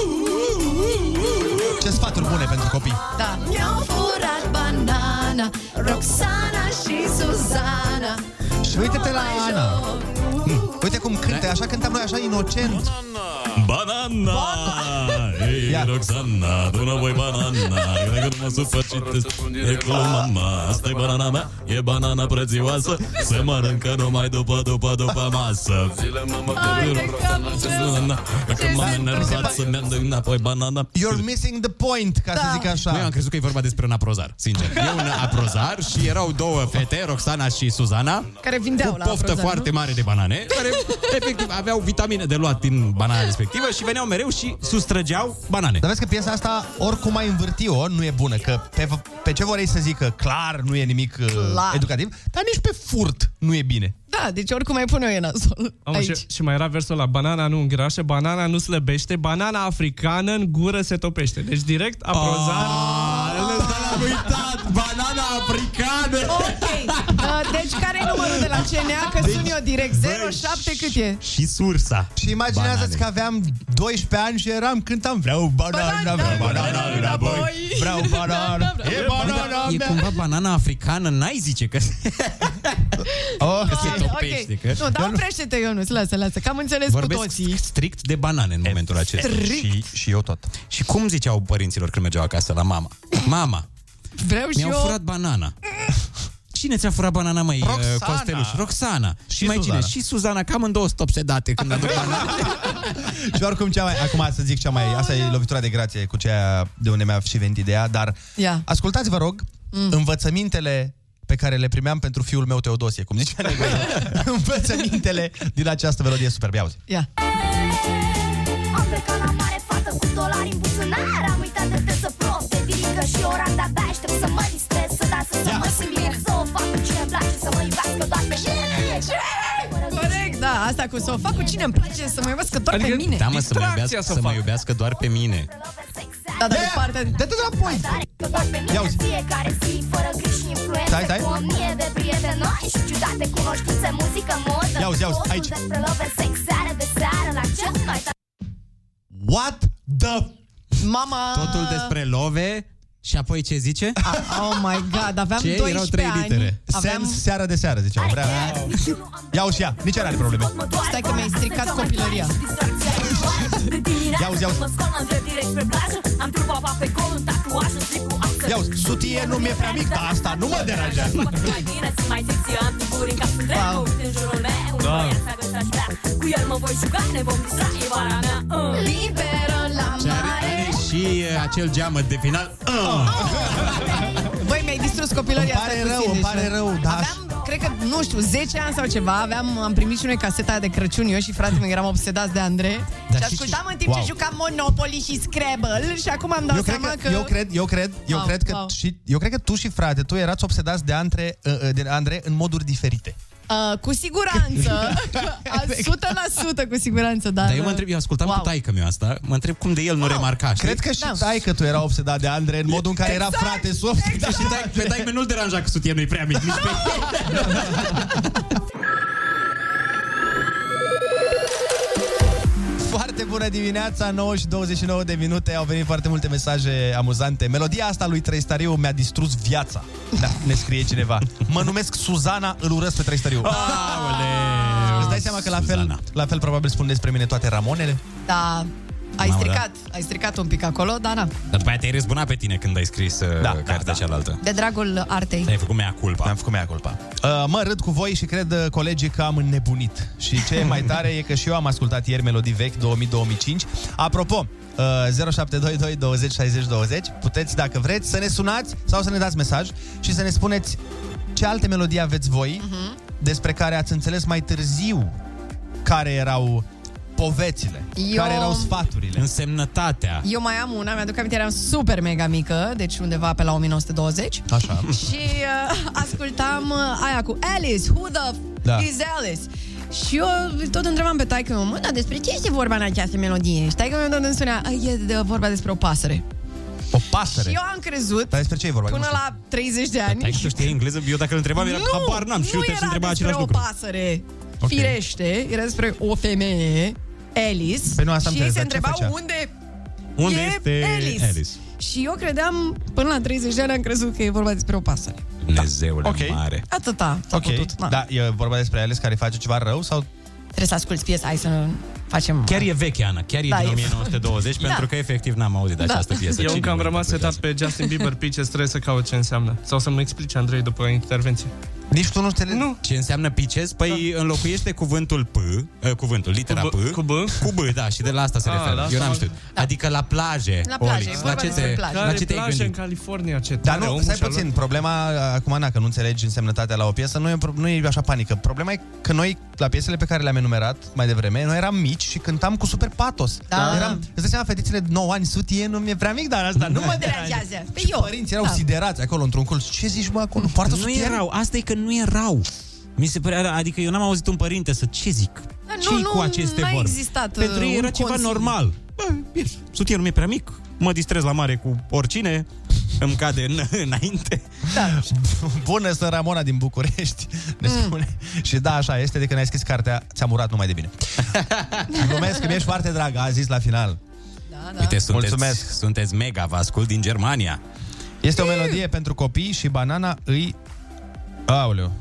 Ce sfaturi bune pentru copii. Da. Mi-au furat banana Roxana și Suzana Și uite-te la Ana. Hm, Uite cum cântă, așa cântăm noi, așa inocent. Banana! Ei, Roxana, tu nu voi banana. Cred că nu mă supăr și te spun E cu mama. Asta e banana mea E banana prețioasă. Se mănâncă numai după, după, după masă. Zile mama Că m-am enervat să-mi ia înapoi banana. You're missing the point, ca să zic așa. Nu, eu am crezut că e vorba despre un aprozar, sincer. E un aprozar și erau două fete, Roxana și Suzana, Care vindeau cu la poftă Aprozar, foarte nu? mare de banane, care efectiv aveau vitamine de luat din banana respectivă și veneau mereu și sustrăgeau banane. Dar vezi că piesa asta, oricum ai învârti-o, nu e bună. Că pe, pe ce vor ei să zică, clar, nu e nimic uh, Clar. educativ, dar nici pe furt nu e bine. Da, deci oricum mai pune eu e nasol. Am Aici. și, și mai era versul la banana nu îngrașă, banana nu slăbește, banana africană în gură se topește. Deci direct aprozar. Am uitat, banana africană! Ok. Uh, deci care e numărul de la CNA? Că sun eu direct. 07 cât e? Și sursa. Și imaginează-ți că aveam 12 ani și eram, cântam Vreau banana, vreau banana înapoi Vreau banana, e banana E mea cumva banana africană, n-ai zice că oh, că se topește. Că... Nu, dar oprește-te, Ionuț, lasă, lasă, că am înțeles Vorbesc cu toții. strict de banane în momentul acesta. Strict. Și, și eu tot. Și cum ziceau părinților când mergeau acasă la mama? Mama, Vreau și mi-au eu... furat banana. Cine ți-a furat banana, măi, Roxana. uh, Costeluș? Roxana. Și, Și mai Suzana. cine? Și Suzana, cam în două stopsedate când aduc banana. Și oricum cea mai, acum să zic cea mai, asta e lovitura de grație cu ceea de unde mi-a și venit ideea, dar Ia. ascultați, vă rog, mm. învățămintele pe care le primeam pentru fiul meu Teodosie, cum zicea Negoie. învățămintele din această melodie superbă. Ia auzi. Ia. Am plecat la mare, fată cu dolari în buzunar Am uitat de te să prost, de virică și ora de-abia Aștept să mă distrez, să dansă, să mă simt bine Să o fac cu cine-mi place, să mă iubească doar pe mine Corect, da, asta cu să o fac cu cine îmi place să mă iubesc doar Adică- pe mine. Da, mă, să mă, iubească, să mă iubească doar pe mine. Da, dar de partea... Dă-te la point! Ia uzi. Fiecare zi, fără griji și influențe Stai, stai. Cu o mie de prieteni noi și ciudate cunoștințe, muzică, modă Ia uzi, ia uzi, Totul aici. despre love, sex, seară de seară La cel mai tare What the... Mama... Totul despre love și apoi ce zice? Oh my god, aveam Ce? 12 Erau trei ani. litere. Aveam... Sens, seara de seară, ziceau. Vrea... Ia uzi, ia, nici ea n-are probleme. Stai că mi-ai stricat copilăria. Ia uzi, ia uzi. Mă scol în direct spre plajă Am trupa pa pe col, un tatuaj, un slip cu axă Ia uzi, sutie nu mi-e prea mic, dar asta nu mă deranjează. Mai bine să mai sexy, am tuburi în cap sunt greu Uite în jurul meu, un Da. băiat să găsă aș vrea Cu el mă voi juca, ne vom distra, e vara mea uh. Liberă la Și are, mare are și uh, acel geamăt de final. Uh. Băi, mi-ai distrus copilăria Îmi pare asta rău, puțin, îmi deci pare nu. rău, da. Aveam, cred că, nu știu, 10 ani sau ceva, aveam, am primit și noi caseta aia de Crăciun, eu și fratele meu eram obsedați de Andrei. Da, și și ascultam ce- în timp Wow. ce jucam Monopoly și Scrabble și acum am dat Eu cred, seama că, că... eu cred, eu cred, eu Wow, cred că wow. și eu cred că tu și frate, tu erați obsedați de Andre, uh, uh, de Andre în moduri diferite. Uh, cu siguranță, a 100% cu siguranță, dar... Dar eu mă întreb, eu ascultam wow. cu taică meu asta, mă întreb cum de el nu remarca, știi? Cred că și Da. tai că tu era obsedat de Andre în modul în care era Exact, frate sub. Da, și tai, pe taică nu-l deranja că sutien nu-i prea mic, nici pe Foarte bună dimineața, 9 și 29 de minute. Au venit foarte multe mesaje amuzante. Melodia asta lui Trăistariu mi-a distrus viața. Da, ne scrie cineva. Mă numesc Suzana, îl urăsc pe Trăistariu. Îți dai seama că la fel, la fel probabil spun despre mine toate Ramonele? Da, ai Mamă, stricat, ai stricat un pic acolo, dar na, Dar după aia te-ai răzbunat pe tine când ai scris uh, da, cartea da, cealaltă. de dragul artei. Ai făcut mea culpa. Am făcut mea culpa. Uh, mă râd cu voi și cred uh, colegii că am înnebunit. Și ce e mai tare e că și eu am ascultat ieri melodii vechi 2000-2005. Apropo, uh, 0722 20 60 20 Puteți, dacă vreți, să ne sunați sau să ne dați mesaj și să ne spuneți ce alte melodii aveți voi despre care ați înțeles mai târziu care erau povețile, Eu- care erau sfaturile. Însemnătatea. Eu mai am una, mi-aduc aminte, eram super mega mică, deci undeva pe la 1920. Așa. Și uh, ascultam uh, aia cu Alice, who the f- Da. is Alice? Și eu tot întrebam pe taică meu, mă, dar despre ce este vorba în această melodie? Și taică meu tot îmi spunea, e de, vorba despre o pasăre. O pasăre. Și eu am crezut, Dar despre ce e vorba? până Nu știu. la 30 de ani, Tai că tu știi engleză, eu dacă îl întrebam, era habar n-am și nu uite și era întreba despre același o lucru. pasăre. Ok. Firește, era despre o femeie, Alice, Păi nu, asta am și ei înțeles, se dar ce întrebau făcea? unde Unde e este Alice. Alice? Și eu credeam, până la 30 de ani, am crezut că e vorba despre o pasăre. Dumnezeule Ok. mare. Atâta s-a Ok, putut. Na. da, e vorba despre Alice care face ceva rău sau Trebuie să asculti piesa, hai să facem... Chiar e veche, Ana, chiar e Da, din e- 1920, Da. pentru că efectiv n-am auzit de Da. această piesă. Eu Cine încă am mă rămas setat interpretează? pe Justin Bieber Peaches, trebuie să caut ce înseamnă. Sau să-mi explice Andrei după intervenție. Nici tu nu înțelegi? Nu. Ce înseamnă pices? Păi înlocuiește cuvântul P, uh, cuvântul, litera Cu B- P. cu B? Cu B, da, și de la asta se Ah, referă. la asta Eu n-am am- știut. Adică la plaje, La plaje, Olix. e La vorba ce, despre te, plaje. la Care ce te-ai plajă în gândit? California, ce Dar tare, nu, omul stai și-a puțin, luat. problema acum, na, că nu înțelegi însemnătatea la o piesă, nu e, pro- nu e așa panică. Problema e că noi, la piesele pe care le-am enumerat mai devreme, noi eram mici și cântam cu super patos. Da. Eram, îți dai seama, fetițele de 9 ani, sutie, nu mi-e prea mic, dar asta nu mă deranjează. Pe Și eu. părinții erau Da. siderați acolo într-un colț. Ce zici, mă, acolo? Poartă Nu sutien? erau, asta e că nu erau. Mi se părea, adică eu n-am auzit un părinte să ce zic? Da, ce nu, cu nu, aceste n-a vorbe? existat, Pentru uh, ei era un ceva consiliu. normal. Bă, bine, sutienul mi-e prea mic, mă distrez la mare cu oricine, îmi cade în, înainte. Da. Bună, sunt Ramona din București, ne Mm. spune. Și da, așa este, de când ai scris cartea, ți-am urat numai de bine. Glumesc că mi-ești foarte drag, a zis la final. Da, da. Uite, sunteți, Mulțumesc. sunteți mega, vă ascult din Germania. Este o melodie pentru copii și banana îi... Aoleu.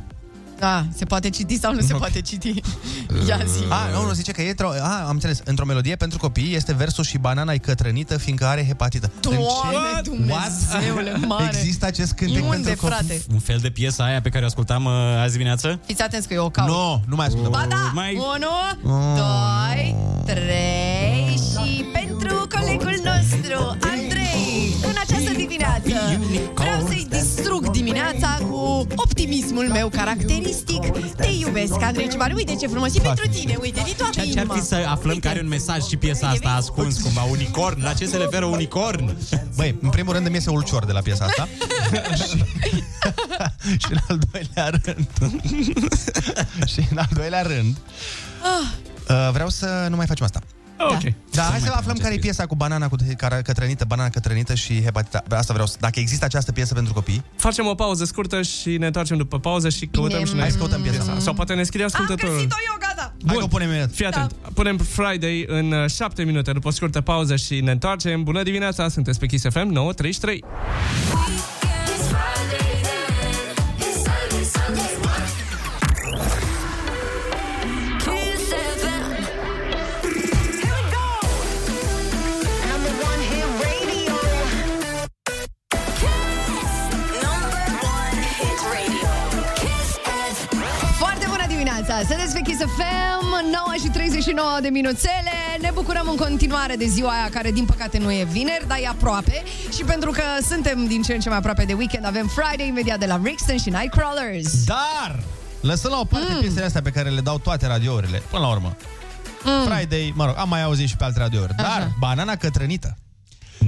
Da, se poate citi sau nu se poate citi? Ia zi. A, nu, nu, zice că e într-o... A, am înțeles. Într-o melodie pentru copii este versul și banana e cătrănită fiindcă are hepatită. Doamne, În ce- Dumnezeule What? mare. Există acest cântec Unde, pentru copii? frate? Un fel de piesă aia pe care o ascultam uh, azi dimineață? Fiți atenți că eu o caut. Nu, nu mai ascultăm. Ba da, Mai- unu, doi, trei și pentru colegul nostru, Andrei, în această dimineață vreau să-i distrug dimineața cu optimismul meu caracteristic. Te iubesc, Andrei Ciubaru, uite ce frumos, și pentru tine, uite, din toată Ce ar inima. fi să aflăm că are un mesaj și piesa asta ascuns, cumva, unicorn? La ce se referă unicorn? Băi, în primul rând îmi iese ulcior de la piesa asta. și, și în al doilea rând... și în al doilea rând... Uh, vreau să nu mai facem asta. Ok. Da, hai mai să facem aflăm care e acest piesa cu banana cu care- cătrănită, banana cătrănită și hepatita. Asta vreau să... Dacă există această piesă pentru copii, Facem o pauză scurtă și ne întoarcem după pauză și căutăm Bine, și noi. hai să căutăm piesa asta. Sau poate ne scrie Am ascultătorul. găsit-o eu, gata! Hai că o punem imediat. Fii atent. Punem Friday în 7 minute după o scurtă pauză și ne întoarcem. Bună dimineața, sunteți pe Kiss FM 933. Sunteți pe Kiss FM, 9 și 39 de minuțele. Ne bucurăm în continuare de ziua aia, care din păcate nu e vineri, dar e aproape. Și pentru că suntem din ce în ce mai aproape de weekend, avem Friday imediat de la Rixton și Nightcrawlers. Dar Lăsăm la o parte mm. piesele astea pe care le dau toate radiourile, până la urmă. Mm. Friday, mă rog, am mai auzit și pe alte radiouri. Așa. Dar banana cătrănită,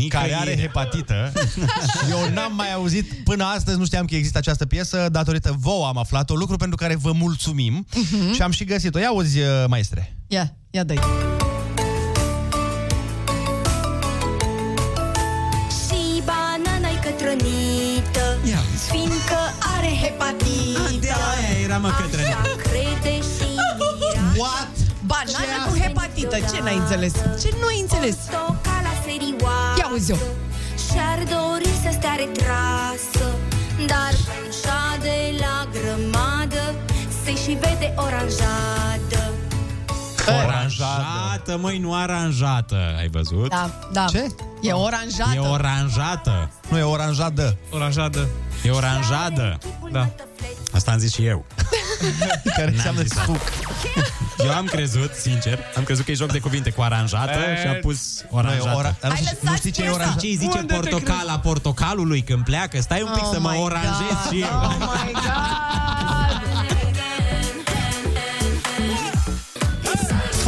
care are hepatită, eu n-am mai auzit până astăzi, nu știam că există această piesă, datorită vouă am aflat-o, lucru pentru care vă mulțumim Mhm. și am și găsit-o. Ia auzi, uh, maestre. Ia, ia dă Și banana-i cătrănită Fiindcă are hepatită De aia era mă cătrănită. Așa crede și What? Banana cu hepatită, ce n-ai înțeles? Ce nu ai înțeles? Ca la serioasă Ia uzi-o Și-ar dori să stea retrasă Dar așa de la grămadă Se și vede oranjadă Oranjată, măi, nu aranjată. Ai văzut? Da, da Ce? E oranjată E oranjată. Nu, e oranjadă. Oranjadă. E oranjadă. Da. Asta am zis și eu. Care înseamnă zis suc. Eu am crezut, sincer, am crezut că e joc de cuvinte cu aranjată E, și a pus nu, e oranjată. ora- nu știi- nu știi ce e oranjată? Ce zice Unde te portocala portocalului când pleacă? Stai un pic Oh să mă my oranjez God. și eu. Oh my God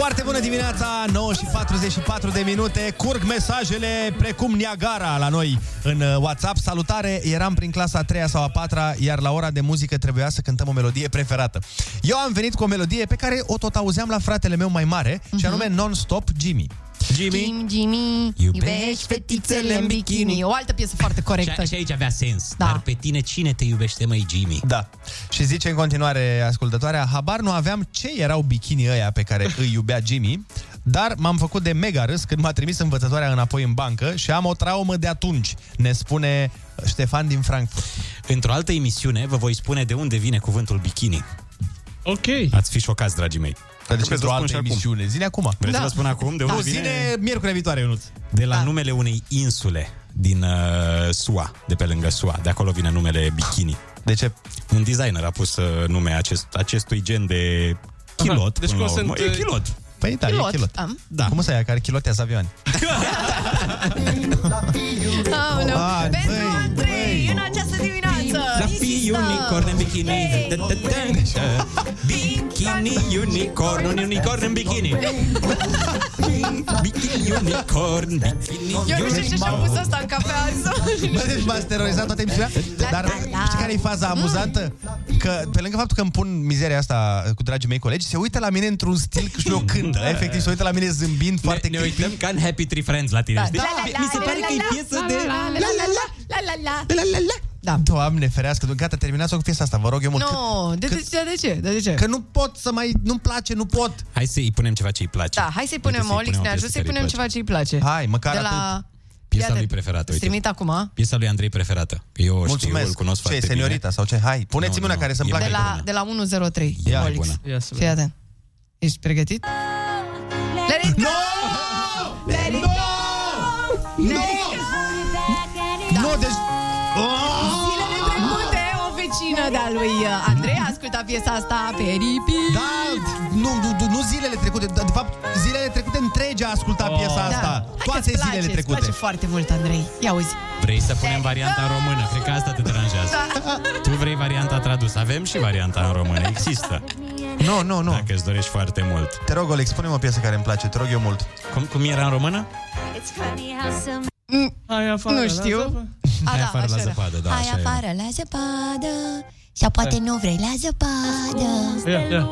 Foarte bună dimineața, 9 și 44 de minute. Curg mesajele precum Niagara la noi în uh, WhatsApp. Salutare, eram prin clasa a 3 sau a 4 iar la ora de muzică trebuia să cântăm o melodie preferată. Eu am venit cu o melodie pe care o tot auzeam la fratele meu mai mare, Mhm. și anume Non-Stop Jimmy. Jimmy, Jim, Jimmy, iubești fetițele în bikini O altă piesă foarte corectă Și, și aici avea sens. Da. Dar pe tine cine te iubește, măi, Jimmy? Da. Și zice în continuare ascultătoarea, habar nu aveam ce erau bikini ăia pe care îi iubea Jimmy, dar m-am făcut de mega râs când m-a trimis învățătoarea înapoi în bancă și am o traumă de atunci, ne spune Ștefan din Frankfurt. Într-o altă emisiune vă voi spune de unde vine cuvântul bikini. Ok. Ați fi șocați, dragii mei. Dar de ce Vreți să într-o vă altă spun și acum? emisiune? Zine acum. Vreți Da. să vă spun acum de unde Nu, vine? zine miercurea viitoare, Ionuț. De la Da. numele unei insule din uh, SUA, de pe lângă SUA. De acolo vine numele bikini. De ce? Un designer a pus uh, nume acest, acestui gen de kilot. Deci până cum la urmă. sunt, E uh, kilot. Păi da, Pilot. e kilot. Am. Da. Cum să ia care chilotează avioane? Aoleu. Ah, Pentru băi, Andrei, băi. în această dimineață Fluffy insistăm. unicorn în bikini Hey. Da, da, da, da. Bikini unicorn Un unicorn în bikini Bikini unicorn Bikini Eu nu știu ce și-a pus asta în cafea azi. Bă, deci m-ați terorizat toată emisiunea Dar la, la. știi care e faza amuzantă? Că pe lângă faptul că îmi pun mizeria asta cu dragii mei colegi Se uită la mine într-un stil că și o cântă Efectiv se uită la mine zâmbind foarte ne, ne creepy. uităm ca în Happy Tree Friends la tine, știi? La, la, la, Mi se la, pare la, că e la, piesă la, de... la, la, la, la, la, la, la, la. Da. Doamne ferească, gata, terminați-o cu piesa asta, vă rog eu mult No, de, de, ce, de ce? De ce? Că nu pot să mai, nu-mi place, nu pot Hai să-i punem ceva ce îi place. Da, hai să-i punem, Haideți Olix, o ne piesă ajut să-i care îi punem place. ceva ce îi place. Hai, măcar De la... atât. Piesa Ia lui de- preferată, Îți uite. trimit acum. Piesa lui Andrei preferată. Eu o știu, Mulțumesc. îl cunosc ce, foarte seniorita sau ce? Hai, puneți-mi Nu, una nu, care să-mi e placă De la, de la 103, E mai Olix. bună. Ia să Fii vedem. atent. Ești pregătit? Let it go! Let vecină de-a lui uh, Andrei a ascultat piesa asta, Peripi. Da, nu, nu, nu, nu zilele trecute, de fapt, zilele trecute întregi a ascultat Oh. piesa asta. Da. Hai Toate că-ți place, zilele îți trecute. place foarte mult, Andrei. Ia uzi. Vrei să punem varianta în română? Cred că asta te deranjează. Tu vrei varianta tradusă. Avem și varianta în română. Există. Nu, nu, nu. Dacă îți dorești foarte mult. Te rog, Alex, spune o piesă care îmi place, te rog eu mult. Cum, cum era în română? Hai afară, Nu la știu. zăpadă. A, Hai da, afară la așa era. zăpadă, da, Hai așa era. afară la zăpadă Sau poate nu vrei la zăpadă Ia, ia.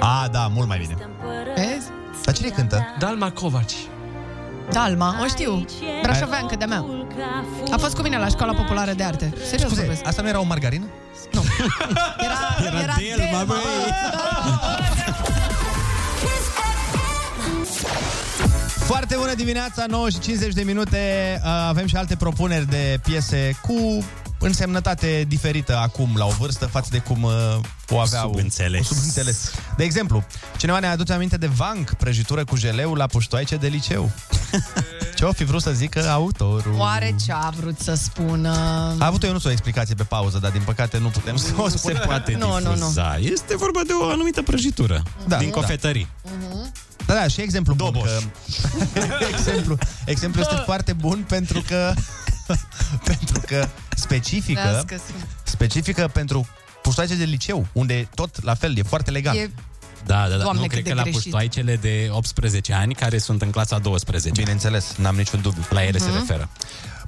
A, da, mult mai bine. Vezi? Dar cine cântă? Dalma Covaci. Dalma, o știu Brașoveancă de-a mea A fost cu mine la școala populară de arte Serios Scuze, vorbesc asta nu era o margarină? Era, Era era Delma, Delma, băi. Foarte bună dimineața, 9 și 50 de minute. Uh, Avem și alte propuneri de piese cu însemnătate diferită acum, la o vârstă, față de cum uh, o aveau. Subînțeles. Subînțeles. De exemplu, cineva ne aduce aminte de Vanc, prăjitură cu jeleu la puștoaice de liceu. Ce o fi vrut să zică autorul? Oare ce a vrut să spună? A avut eu nu o explicație pe pauză, dar din păcate nu putem să o Nu se spunem. poate Nu, nu, nu. difuza. Este vorba de o anumită prăjitură. Da, din da. cofetării. Da, da, și exemplu bun. Doboș. Că, exemplu, exemplu este foarte bun pentru că pentru că specifică Trească-se. specifică pentru puștoaice de liceu, unde tot la fel, e foarte legal. E... Da, da, da. Doamne, nu, cât cred de că la greșit. puștoaicele de 18 ani care sunt în clasa 12. Bineînțeles, n-am niciun dubiu. La ele se Mhm. referă.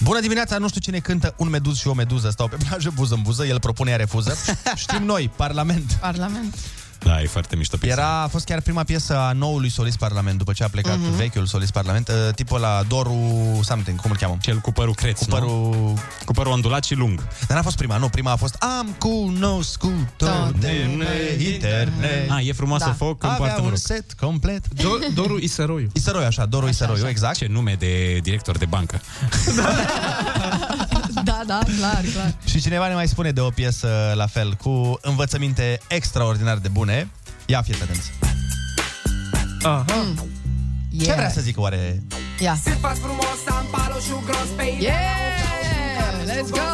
Bună dimineața, nu știu cine cântă Un meduz și o meduză stau pe plajă, buză în buză, el propune, ea refuză. Știm noi, Parlament. Parlament. Da, e foarte mișto piesa. Era, a fost chiar prima piesă a noului solist Parlament, după ce a plecat Mhm. vechiul solist Parlament, uh, tipul la Doru something, cum îl cheamă? Cel cu părul creț, Cu părul... Cu părul ondulat și lung. Dar n-a fost prima, nu, prima a fost Am cunoscut-o de pe internet. A, e frumoasă Da. foc în Avea poartă un noroc. set complet. Do- Doru Iseroiu. Isăroiu, așa, Doru Isăroiu, exact. Ce nume de director de bancă. Da, da, clar, clar. Și cineva ne mai spune de o piesă la fel, cu învățăminte extraordinar de bune. Ia fiți atenți. Aha. Ce vrea să zic oare? Ia. Sifat frumos, am palo și gros pe Yeah! Let's go!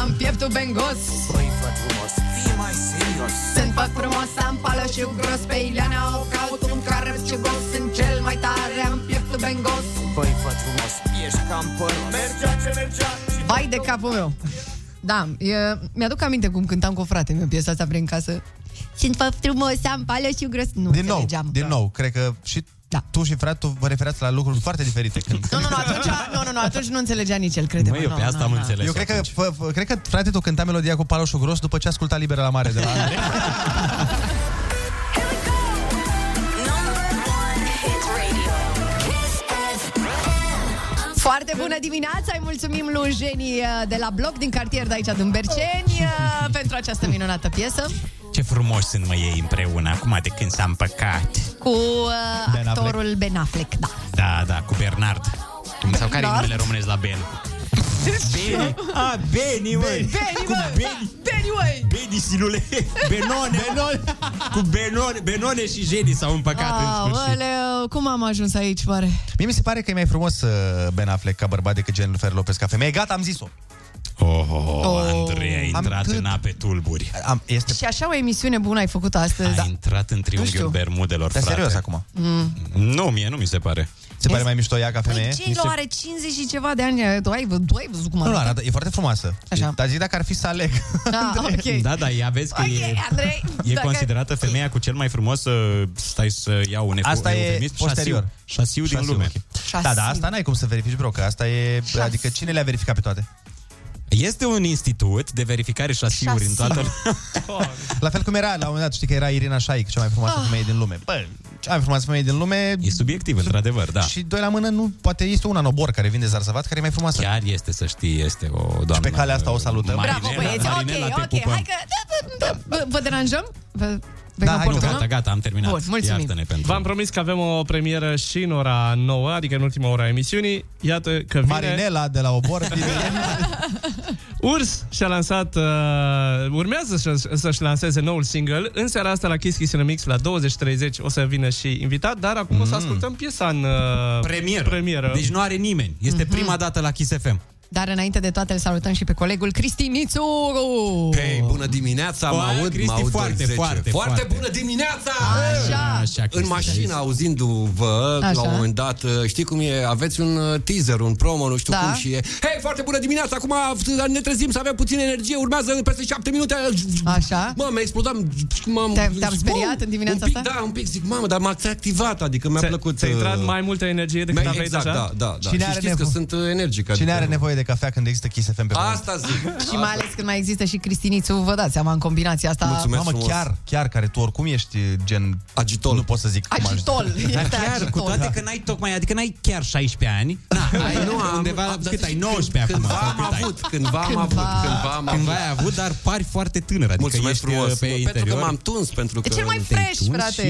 Am pieptul bengos Băi, făt frumos, fii mai serios Sunt fac frumos, am pală și gros Pe Ileana o caut un care ce gos Sunt cel mai tare, am pieptul bengos Băi, făt frumos, ești cam păros Mergea ce mergea. Vai de capul meu. Da, e, mi-aduc aminte cum cântam cu frate meu piesa asta prin casă. Sunt fac frumos, am pală și gros. Nu din nou, înțelegeam. din nou, cred că și da. tu și fratul vă referați la lucruri foarte diferite. Când, Nu, nu, nu, atunci, nu, nu, nu, atunci nu înțelegea nici el, crede Măi, eu pe asta am înțeles Eu cred că, fă, fă, cred că frate tu cânta melodia cu paloșul gros după ce asculta Liberă la Mare de la Andrei. Foarte bună dimineața, îi mulțumim lui Jenny uh, de la blog din cartier de aici din Berceni uh, pentru această minunată piesă Ce frumos sunt mă ei împreună, acum de când s-a împăcat. cu uh, Ben actorul Ben Affleck, da. Da, da, cu Bernard. Sau care e Bernard? numele românesc la Ben? Beni. Ah, Beni, măi. Beni, Cu mă! Beni. Beni, măi! Beni, silule. Benone. Benone. Cu Benone, Benone și Jeni s-au împăcat în sfârșit. Aoleu, cum am ajuns aici, oare? Mie mi se pare că e mai frumos uh, Ben Affleck ca bărbat decât Jennifer Lopez ca femeie. Gata, am zis-o. Oh, oh, Oh. Andrei, ai Am intrat cât- în ape tulburi. Am, este... Și așa o emisiune bună ai făcut astăzi. Ai intrat în Nu triunghiul știu. Bermudelor, Dar frate. serios acum. Mm. Nu, mie nu mi se pare. Se pare mai mișto ea ca femeie? Păi ce are 50 și ceva de ani? Tu ai, tu ai văzut cum Nu, nu, arată? arată, e foarte frumoasă. Așa. Dar zic dacă ar fi să aleg. Da, ok. Da, da, ea vezi că Ok, e, Andrei, e dacă- considerată femeia cu cel mai frumos, uh, stai să iau un Asta e eufemism, posterior. Șasiu, șasiu din Șasiu, lume. ok. Da, da, asta n-ai cum să verifici, bro, că asta e... Adică cine le-a verificat pe toate? Este un institut de verificare șasiuri în toată La fel cum era, la un moment dat, știi că era Irina Shayk, cea mai frumoasă Ah. femeie din lume. Bă, cea mai frumoasă femeie din lume... E subiectiv, într-adevăr, da. Și doi la mână, nu, poate este una în obor care vinde zarzavat, care e mai frumoasă. Chiar este, să știi, este o doamnă... Și pe calea asta o salutăm. Bravo, băieți, Marinela, ok, te ok, pupăm. hai că... Da, da, da, vă deranjăm? Vă, Da, vă hai, nu, gata, gata, am terminat. Bun, mulțumim. Iartă-ne pentru... V-am promis că avem o premieră și în ora 9, adică în ultima ora a emisiunii. Iată că vine... Marinela de la obor vine... Urs și-a lansat, uh, urmează să- să-și lanseze noul single. În seara asta la Kiss Kiss in a Mix la 20.30 o să vină și invitat, dar acum mm. o să ascultăm piesa în uh, Premieră. premieră. Deci nu are nimeni. Este Mhm. prima dată la Kiss FM. Dar înainte de toate îl salutăm și pe colegul Cristi Nițu! Hei, bună dimineața, mă O, aud, Cristi, mă aud foarte, 10. foarte, foarte foarte. bună dimineața! Așa. Așa, În Cristi, mașină, auzindu-vă, Așa. la un moment dat, știi cum e, aveți un uh, teaser, un promo, nu știu Da. cum, și e, hei, foarte bună dimineața, acum ne trezim să avem puțină energie, urmează peste șapte minute. Așa? Mă, mi-a explodat, m-am... Te-am- te-am Bum! speriat în dimineața un pic, asta? Da, un pic, zic, mamă, dar m-ați activat, adică mi-a Ți-a- plăcut... ți-a intrat uh, mai multă energie decât mi-a- aveai exact, deja? da, da, da. Cine și are știți că nevo- sunt uh, energic. Cine adică- are nevoie de cafea când există Kiss FM pe pământ? Asta zic. Și mai ales când mai există și Cristinițu, vă dați seama în combinația asta. Mulțumesc Mamă, frumos. chiar, chiar, care tu oricum ești gen... Agitol. Nu pot să zic cum Agitol. Este Dar chiar, agitol. cu toate că n-ai tocmai, adică n-ai chiar 16 ani, na, ai, Nu, am, undeva, am, dar cât ai, știi, 19 acum? Cândva sau am cât ai? avut, cândva am Cândva. avut, cândva am Cândva avut. ai avut, dar pari foarte tânăr, adică Mulțumesc ești frumos. uh, pe Nu, interior. Pentru că m-am tuns, pentru că... E cel mai te-ai fresh, tuns frate.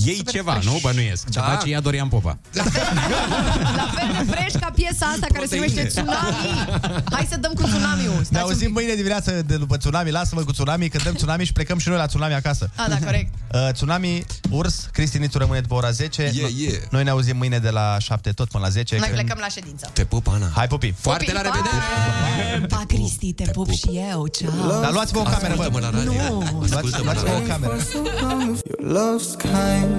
Și iei Super ceva, fresh. nu? Bănuiesc. Da. Ceva ce ia Dorian Popa. La fel de fresh ca piesa asta care se numește Tsunami. Hai să dăm cu Tsunami-ul. Ne Stați un auzim pic. mâine dimineață de după Tsunami, lasă-mă cu Tsunami, cântăm Tsunami și plecăm și noi la Tsunami acasă. A, da, corect. Uh, tsunami, Urs, Cristi Nițu rămâne după ora 10. Yeah, No- yeah. Noi ne auzim mâine de la 7 tot până la 10. Noi când- plecăm la ședință. Te pup, Ana. Hai, pupi! Foarte la Pa! revedere! Pa, Cristi, te pup și eu. Ceau. Dar luați-vă o cameră, bă! Ascultă-mă la radio. Nu. Luați- Luați-vă o cameră. Your love's kind.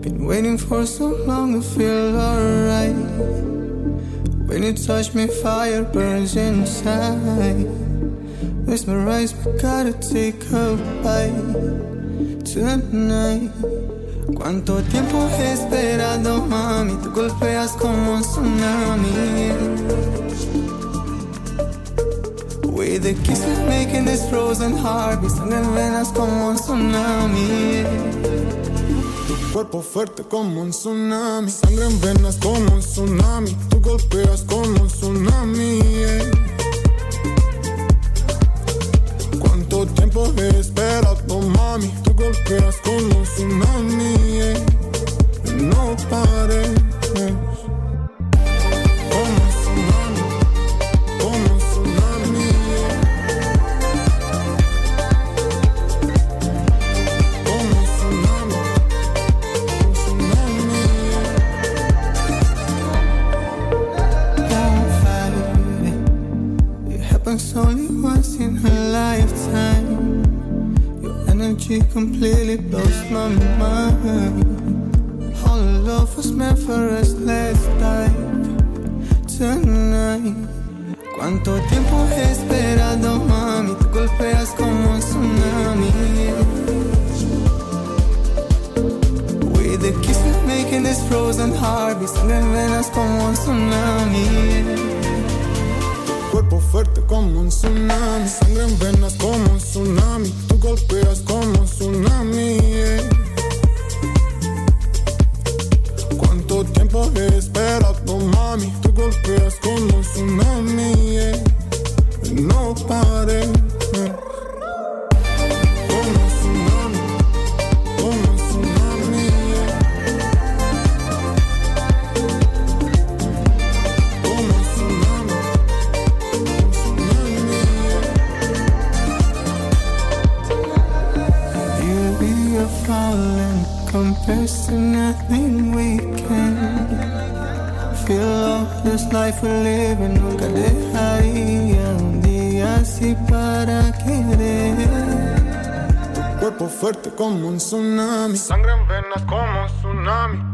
Been waiting for so long to feel alright. When you touch me, fire burns inside. Mesmerized, we gotta take a bite tonight. Cuánto tiempo he esperado, mami, tú golpeas como un tsunami. With the kisses making this frozen heart, mi sangre en venas como un tsunami. Cuerpo fuerte como un tsunami, sangre en venas como un tsunami, tú golpeas como un tsunami. yeah. Cuánto tiempo he esperado, mami, tú golpeas como un tsunami. yeah. No pares. Como Energy completely blows my mind. All love was meant for us, let's dive tonight. Cuánto tiempo he esperado, mami, tú golpeas como un tsunami. With the kisses making this frozen heart, mi sangre en venas como un tsunami. Cuerpo fuerte como un tsunami, sangre en venas como un tsunami, golpeas como un tsunami. yeah. Cuánto tiempo he esperado, mami, tú golpeas como un tsunami. yeah. No pares. Compares to nothing we can. Feel all this life we're living, nunca dejaría un día así para querer. Tu Cuerpo fuerte como un tsunami, sangre en venas como un tsunami,